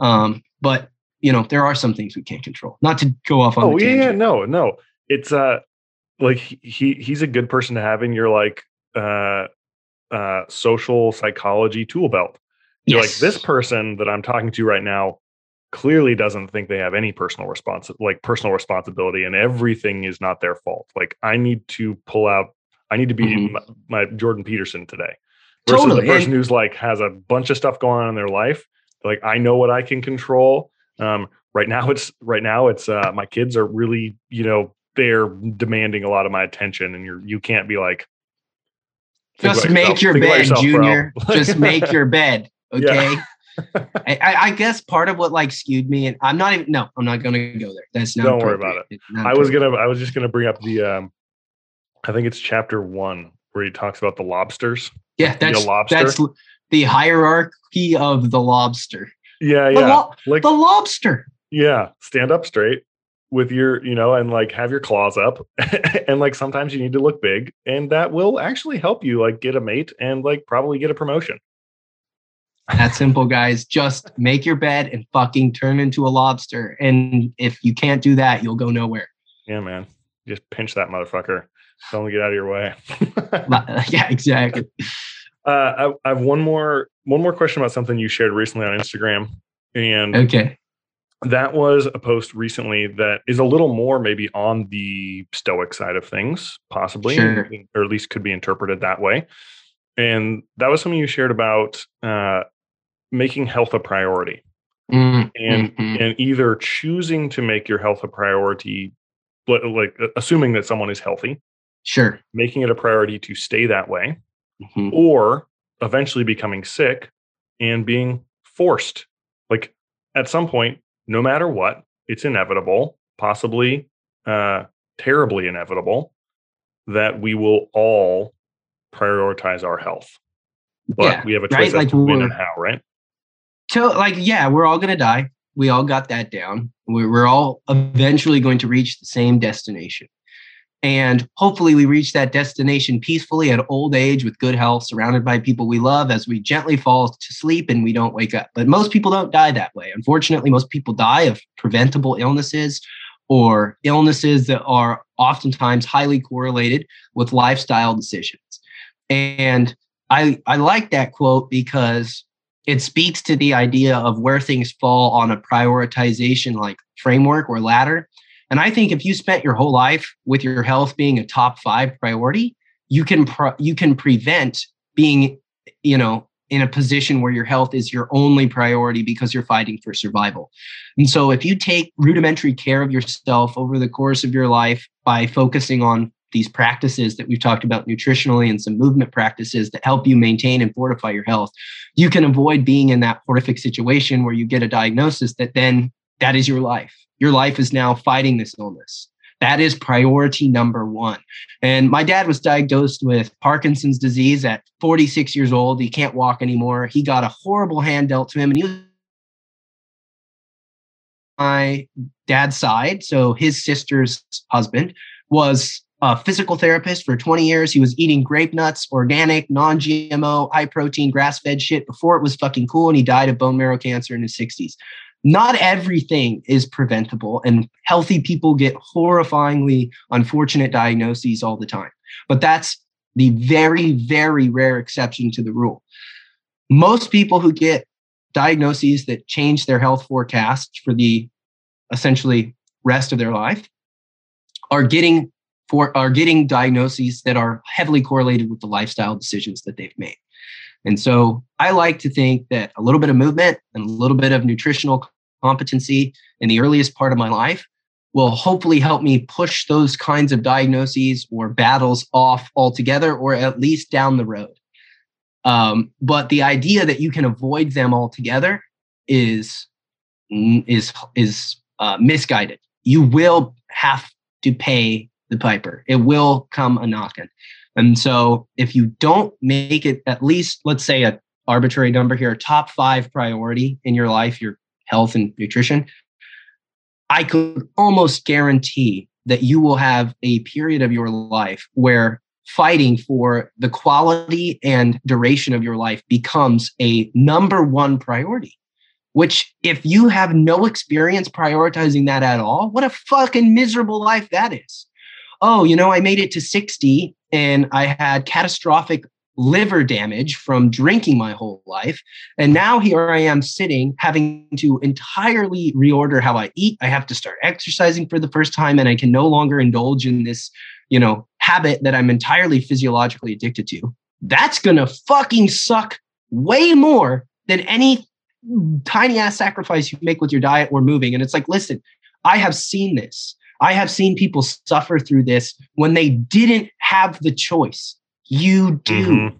Speaker 2: um but you know there are some things we can't control not to go off on
Speaker 1: Oh
Speaker 2: the
Speaker 1: yeah,
Speaker 2: tangent.
Speaker 1: no, no. It's uh like he- he he's a good person to have in your like uh uh social psychology tool belt. You're like this person that I'm talking to right now clearly doesn't think they have any personal response like personal responsibility and everything is not their fault. Like I need to pull out I need to be
Speaker 2: Mhm.
Speaker 1: my, my Jordan Peterson today. Versus
Speaker 2: Totally,
Speaker 1: the person who's like has a bunch of stuff going on in their life. Like I know what I can control. Um right now it's right now it's uh my kids are really, you know, they're demanding a lot of my attention and you're you can't be like
Speaker 2: just make
Speaker 1: yourself.
Speaker 2: your
Speaker 1: Think
Speaker 2: bed
Speaker 1: yourself,
Speaker 2: junior just make your bed okay
Speaker 1: Yeah.
Speaker 2: I, I guess part of what like skewed me, and I'm not even. No, I'm not going to go there. That's not.
Speaker 1: Don't worry about
Speaker 2: it.
Speaker 1: I was gonna I was just gonna bring up the um I think it's chapter one where he talks about the lobsters.
Speaker 2: Yeah, that's
Speaker 1: lobster?
Speaker 2: that's the hierarchy of the lobster.
Speaker 1: Yeah,
Speaker 2: The,
Speaker 1: yeah.
Speaker 2: lo-
Speaker 1: like
Speaker 2: the lobster.
Speaker 1: yeah, stand up straight with your, you know, and like have your claws up. and like sometimes you need to look big and that will actually help you like get a mate and like probably get a promotion.
Speaker 2: That simple, guys. Just make your bed and fucking turn into a lobster. And if you can't do that, you'll go nowhere.
Speaker 1: Yeah, man. Just pinch that motherfucker. Tell him to get out of your way.
Speaker 2: Yeah, exactly.
Speaker 1: Uh, I, I have one more one more question about something you shared recently on Instagram, and
Speaker 2: Okay.
Speaker 1: that was a post recently that is a little more maybe on the stoic side of things, possibly,
Speaker 2: Sure.
Speaker 1: or at least could be interpreted that way. And that was something you shared about uh, making health a priority,
Speaker 2: Mm,
Speaker 1: and
Speaker 2: mm, mm.
Speaker 1: and either choosing to make your health a priority, like, like assuming that someone is healthy,
Speaker 2: Sure.
Speaker 1: making it a priority to stay that way,
Speaker 2: Mhm.
Speaker 1: or eventually becoming sick and being forced. Like at some point, no matter what, it's inevitable, possibly uh, terribly inevitable, that we will all prioritize our health. But
Speaker 2: Yeah,
Speaker 1: we have a
Speaker 2: right?
Speaker 1: choice as
Speaker 2: Like
Speaker 1: to when and how, right?
Speaker 2: So, like, yeah, we're all going to die. We all got that down. We're, we're all eventually going to reach the same destination. And hopefully, we reach that destination peacefully at old age with good health, surrounded by people we love as we gently fall to sleep and we don't wake up. But most people don't die that way. Unfortunately, most people die of preventable illnesses or illnesses that are oftentimes highly correlated with lifestyle decisions. And I, I like that quote because it speaks to the idea of where things fall on a prioritization like framework or ladder. And I think if you spent your whole life with your health being a top five priority, you can pro- you can prevent being, you know, in a position where your health is your only priority because you're fighting for survival. And so if you take rudimentary care of yourself over the course of your life by focusing on these practices that we've talked about nutritionally and some movement practices that help you maintain and fortify your health, you can avoid being in that horrific situation where you get a diagnosis that then that is your life. Your life is now fighting this illness. That is priority number one. And my dad was diagnosed with Parkinson's disease at 46 years old. He can't walk anymore. He got a horrible hand dealt to him, and he was my dad's side. So his sister's husband was a physical therapist for 20 years. He was eating grape nuts, organic, non GMO, high protein, grass fed shit before it was fucking cool. And he died of bone marrow cancer in his 60s. Not everything is preventable, and healthy people get horrifyingly unfortunate diagnoses all the time. But that's the very, very rare exception to the rule. Most people who get diagnoses that change their health forecast for the essentially rest of their life are getting for are getting diagnoses that are heavily correlated with the lifestyle decisions that they've made. And so I like to think that a little bit of movement and a little bit of nutritional competency in the earliest part of my life will hopefully help me push those kinds of diagnoses or battles off altogether or at least down the road. Um, but the idea that you can avoid them altogether is is is uh, misguided. You will have to pay the piper. It will come a knocking. And so if you don't make it at least, let's say a arbitrary number here, a top five priority in your life, your health and nutrition, I could almost guarantee that you will have a period of your life where fighting for the quality and duration of your life becomes a number one priority. Which, if you have no experience prioritizing that at all, what a fucking miserable life that is oh, you know, I made it to 60 and I had catastrophic liver damage from drinking my whole life. And now here I am sitting having to entirely reorder how I eat. I have to start exercising for the first time and I can no longer indulge in this, you know, habit that I'm entirely physiologically addicted to. That's to fucking suck way more than any tiny ass sacrifice you make with your diet or moving. And it's like, listen, I have seen this. I have seen people suffer through this when they didn't have the choice. You do. Mm-hmm.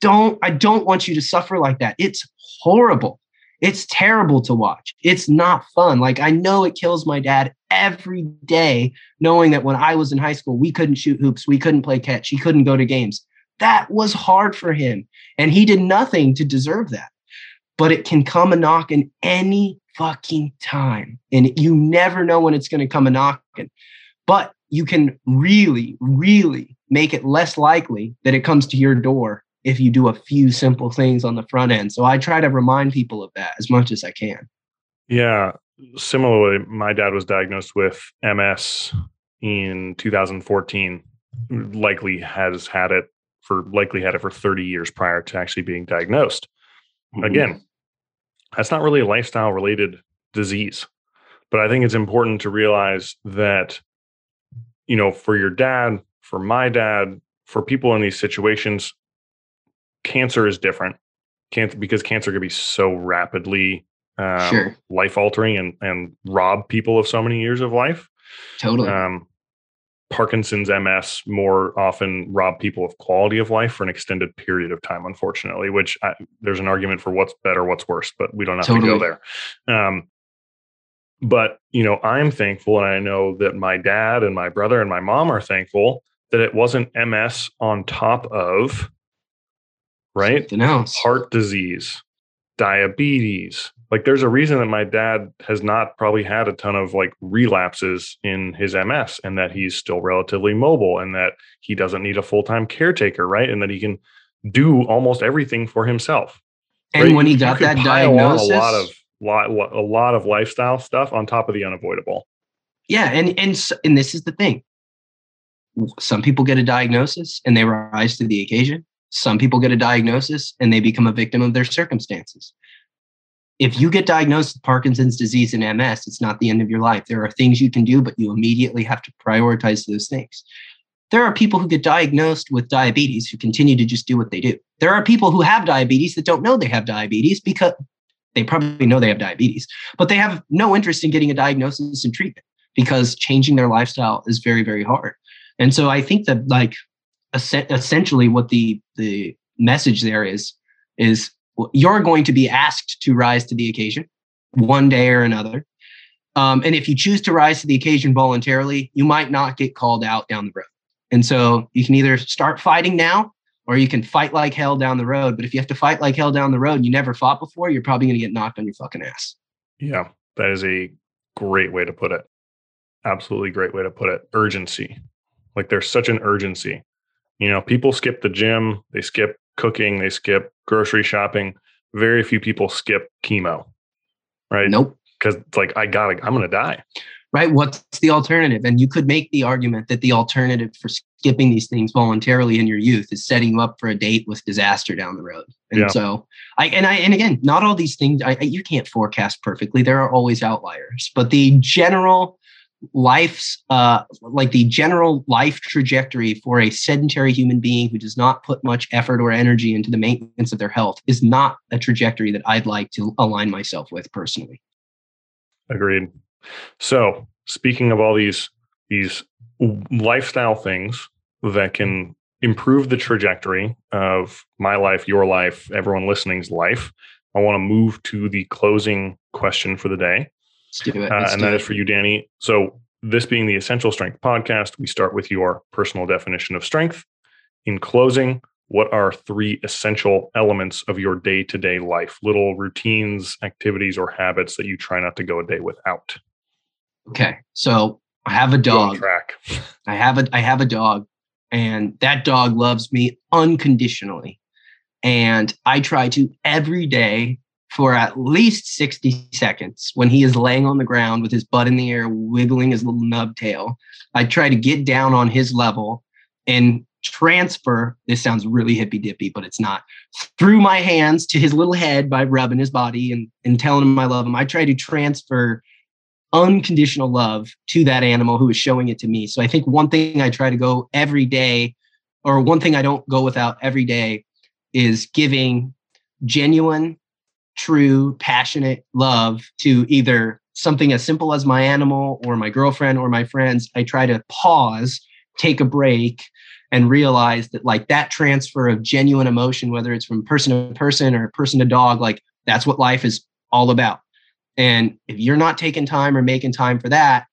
Speaker 2: Don't, I don't want you to suffer like that. It's horrible. It's terrible to watch. It's not fun. Like, I know it kills my dad every day, knowing that when I was in high school, we couldn't shoot hoops, we couldn't play catch, he couldn't go to games. That was hard for him. And he did nothing to deserve that. But it can come a knock in any fucking time. And you never know when it's going to come a knocking. But you can really, really make it less likely that it comes to your door if you do a few simple things on the front end. So I try to remind people of that as much as I can.
Speaker 1: Yeah. Similarly, my dad was diagnosed with MS in 2014. Likely has had it for likely had it for 30 years prior to actually being diagnosed. Mm-hmm. Again, that's not really a lifestyle related disease. But I think it's important to realize that, you know, for your dad, for my dad, for people in these situations, cancer is different. Cancer because cancer can be so rapidly um, sure. life altering and and rob people of so many years of life.
Speaker 2: Totally. Um,
Speaker 1: Parkinson's MS more often rob people of quality of life for an extended period of time, unfortunately, which I, there's an argument for what's better, what's worse, but we don't have totally. to go there. Um, but, you know, I'm thankful, and I know that my dad and my brother and my mom are thankful that it wasn't MS on top of, right? else Heart disease, diabetes, like there's a reason that my dad has not probably had a ton of like relapses in his ms and that he's still relatively mobile and that he doesn't need a full-time caretaker right? And that he can do almost everything for himself.
Speaker 2: And right? when he got that diagnosis
Speaker 1: a lot of lot, a lot of lifestyle stuff on top of the unavoidable.
Speaker 2: Yeah and and and this is the thing. Some people get a diagnosis and they rise to the occasion. Some people get a diagnosis and they become a victim of their circumstances if you get diagnosed with Parkinson's disease and MS, it's not the end of your life. There are things you can do, but you immediately have to prioritize those things. There are people who get diagnosed with diabetes who continue to just do what they do. There are people who have diabetes that don't know they have diabetes because they probably know they have diabetes, but they have no interest in getting a diagnosis and treatment because changing their lifestyle is very, very hard. And so I think that like essentially what the the message there is is you're going to be asked to rise to the occasion one day or another. Um, and if you choose to rise to the occasion voluntarily, you might not get called out down the road. And so you can either start fighting now or you can fight like hell down the road. But if you have to fight like hell down the road and you never fought before, you're probably going to get knocked on your fucking ass.
Speaker 1: Yeah, that is a great way to put it. Absolutely great way to put it. Urgency. Like there's such an urgency. You know, people skip the gym, they skip cooking, they skip grocery shopping. Very few people skip chemo, right?
Speaker 2: Nope.
Speaker 1: Because it's like, I gotta, I'm gonna die.
Speaker 2: Right. What's the alternative? And you could make the argument that the alternative for skipping these things voluntarily in your youth is setting you up for a date with disaster down the road. And
Speaker 1: Yeah.
Speaker 2: so I and I and again, not all these things I, I- you can't forecast perfectly. There are always outliers, but the general life's uh like the general life trajectory for a sedentary human being who does not put much effort or energy into the maintenance of their health is not a trajectory that I'd like to align myself with personally.
Speaker 1: Agreed. So, speaking of all these these lifestyle things that can improve the trajectory of my life, your life, everyone listening's life, I want to move to the closing question for the day,
Speaker 2: Let's do it.
Speaker 1: uh,
Speaker 2: Let's
Speaker 1: and
Speaker 2: do
Speaker 1: that
Speaker 2: it.
Speaker 1: is for you, Danny. So, this being the Essential Strength podcast, we start with your personal definition of strength. In closing, what are three essential elements of your day to day life, little routines, activities, or habits that you try not to go a day without?
Speaker 2: Okay. So I have a dog.
Speaker 1: track.
Speaker 2: I have a I have a dog and that dog loves me unconditionally. And I try to every day for at least 60 seconds when he is laying on the ground with his butt in the air wiggling his little nub tail. I try to get down on his level and transfer this sounds really hippy dippy but it's not through my hands to his little head by rubbing his body and, and telling him I love him. I try to transfer unconditional love to that animal who is showing it to me. So I think one thing I try to go every day, or one thing I don't go without every day, is giving genuine, true, passionate love to either something as simple as my animal or my girlfriend or my friends. I try to pause, take a break, and realize that like that transfer of genuine emotion, whether it's from person to person or person to dog, like that's what life is all about. And if you're not taking time or making time for that,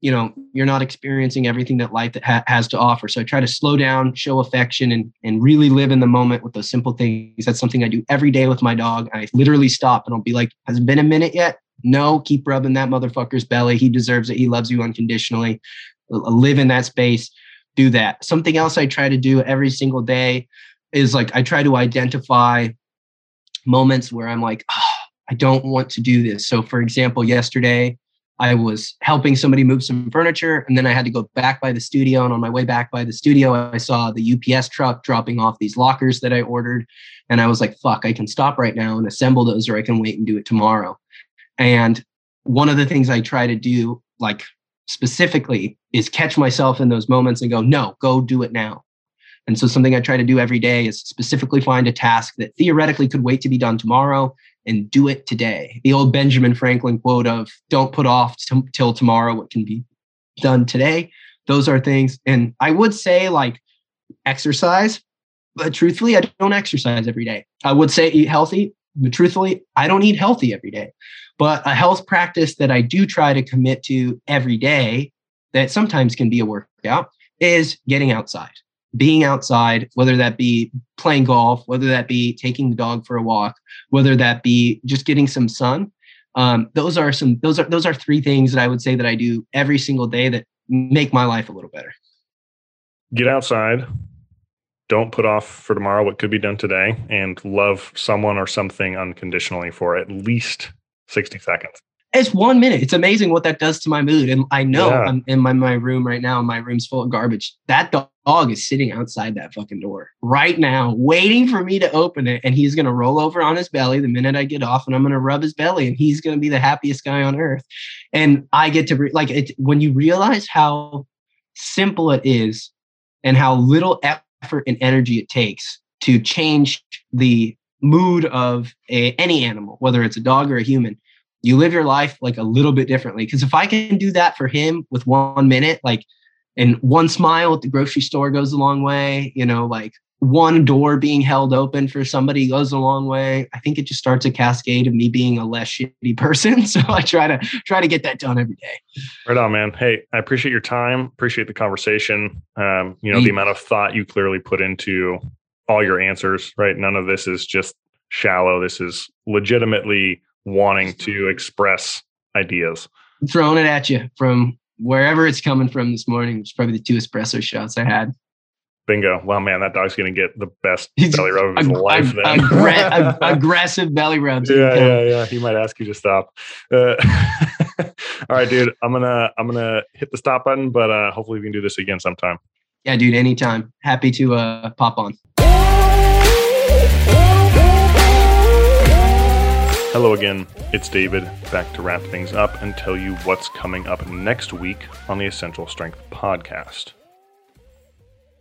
Speaker 2: you know, you're not experiencing everything that life ha- has to offer. So I try to slow down, show affection, and and really live in the moment with those simple things. That's something I do every day with my dog. I literally stop and I'll be like, "Has it been a minute yet?" No, keep rubbing that motherfucker's belly. He deserves it. He loves you unconditionally. Live in that space. Do that. Something else I try to do every single day is like I try to identify moments where I'm like, "Ah, I don't want to do this. So, for example, yesterday I was helping somebody move some furniture, and then I had to go back by the studio. And on my way back by the studio, I saw the UPS truck dropping off these lockers that I ordered. And I was like, fuck, I can stop right now and assemble those, or I can wait and do it tomorrow. And one of the things I try to do, like specifically, is catch myself in those moments and go, no, go do it now. And so, something I try to do every day is specifically find a task that theoretically could wait to be done tomorrow and do it today. The old Benjamin Franklin quote of don't put off t- till tomorrow what can be done today. Those are things. And I would say like exercise, but truthfully, I don't exercise every day. I would say eat healthy, but truthfully, I don't eat healthy every day. But a health practice that I do try to commit to every day that sometimes can be a workout is getting outside. Being outside, whether that be playing golf, whether that be taking the dog for a walk, whether that be just getting some sun. Um, those are some those are those are three things that I would say that I do every single day that make my life a little better.
Speaker 1: Get outside. Don't put off for tomorrow what could be done today and love someone or something unconditionally for at least 60 seconds.
Speaker 2: It's one minute. It's amazing what that does to my mood. And I know
Speaker 1: Yeah.
Speaker 2: I'm in my, my room right now. My room's full of garbage. That dog is sitting outside that fucking door right now, waiting for me to open it. And he's going to roll over on his belly the minute I get off, and I'm going to rub his belly, and he's going to be the happiest guy on earth. And I get to, re- like, it, when you realize how simple it is and how little effort and energy it takes to change the mood of a, any animal, whether it's a dog or a human, you live your life like a little bit differently. Because if I can do that for him with one minute, like, and one smile at the grocery store goes a long way, you know, like one door being held open for somebody goes a long way. I think it just starts a cascade of me being a less shitty person. So I try to try to get that done every day.
Speaker 1: Right on, man. Hey, I appreciate your time. Appreciate the conversation. Um, you know, the amount of thought you clearly put into all your answers, right? None of this is just shallow. This is legitimately wanting to express ideas.
Speaker 2: throwing it at you from wherever it's coming from this morning, it's probably the two espresso shots I had.
Speaker 1: Bingo. Well, man, that dog's going to get the best belly rub of his
Speaker 2: Ag-
Speaker 1: life
Speaker 2: ag-
Speaker 1: then.
Speaker 2: aggra- ag- aggressive belly rubs.
Speaker 1: yeah, yeah, yeah. He might ask you to stop. Uh, all right, dude. I'm gonna I'm gonna hit the stop button, but uh, hopefully we can do this again sometime.
Speaker 2: yeah, dude. Anytime. Happy to uh, pop on.
Speaker 1: Hello again. It's David, back to wrap things up and tell you what's coming up next week on the Essential Strength podcast.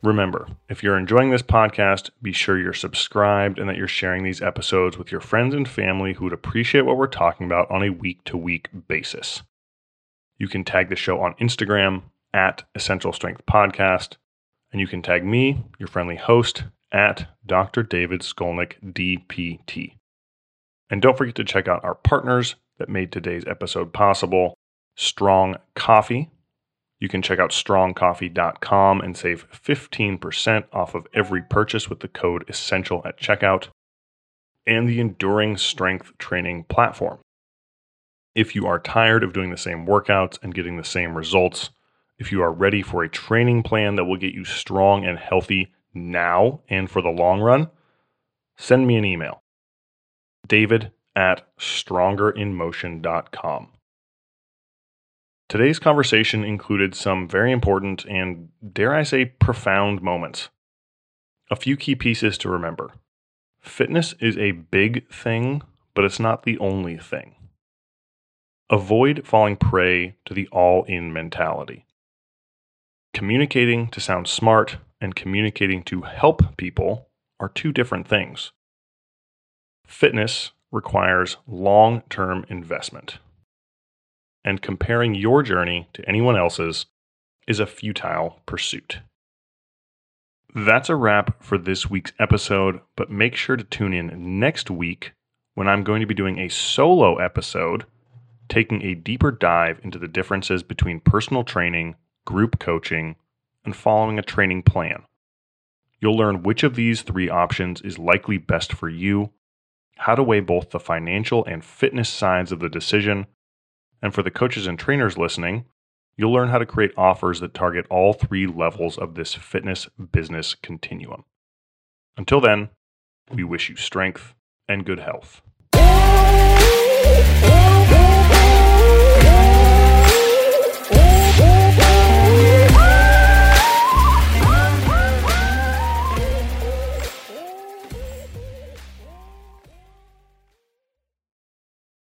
Speaker 1: Remember, if you're enjoying this podcast, be sure you're subscribed and that you're sharing these episodes with your friends and family who would appreciate what we're talking about on a week to week basis. You can tag the show on Instagram at Essential Strength Podcast, and you can tag me, your friendly host, at Dr. David Skolnik, DPT. And don't forget to check out our partners that made today's episode possible Strong Coffee. You can check out strongcoffee.com and save 15% off of every purchase with the code ESSENTIAL at checkout. And the Enduring Strength Training Platform. If you are tired of doing the same workouts and getting the same results, if you are ready for a training plan that will get you strong and healthy now and for the long run, send me an email david at strongerinmotion.com. Today's conversation included some very important and, dare I say, profound moments. A few key pieces to remember. Fitness is a big thing, but it's not the only thing. Avoid falling prey to the all in mentality. Communicating to sound smart and communicating to help people are two different things. Fitness requires long term investment, and comparing your journey to anyone else's is a futile pursuit. That's a wrap for this week's episode, but make sure to tune in next week when I'm going to be doing a solo episode taking a deeper dive into the differences between personal training, group coaching, and following a training plan. You'll learn which of these three options is likely best for you how to weigh both the financial and fitness sides of the decision. And for the coaches and trainers listening, you'll learn how to create offers that target all three levels of this fitness business continuum. Until then, we wish you strength and good health.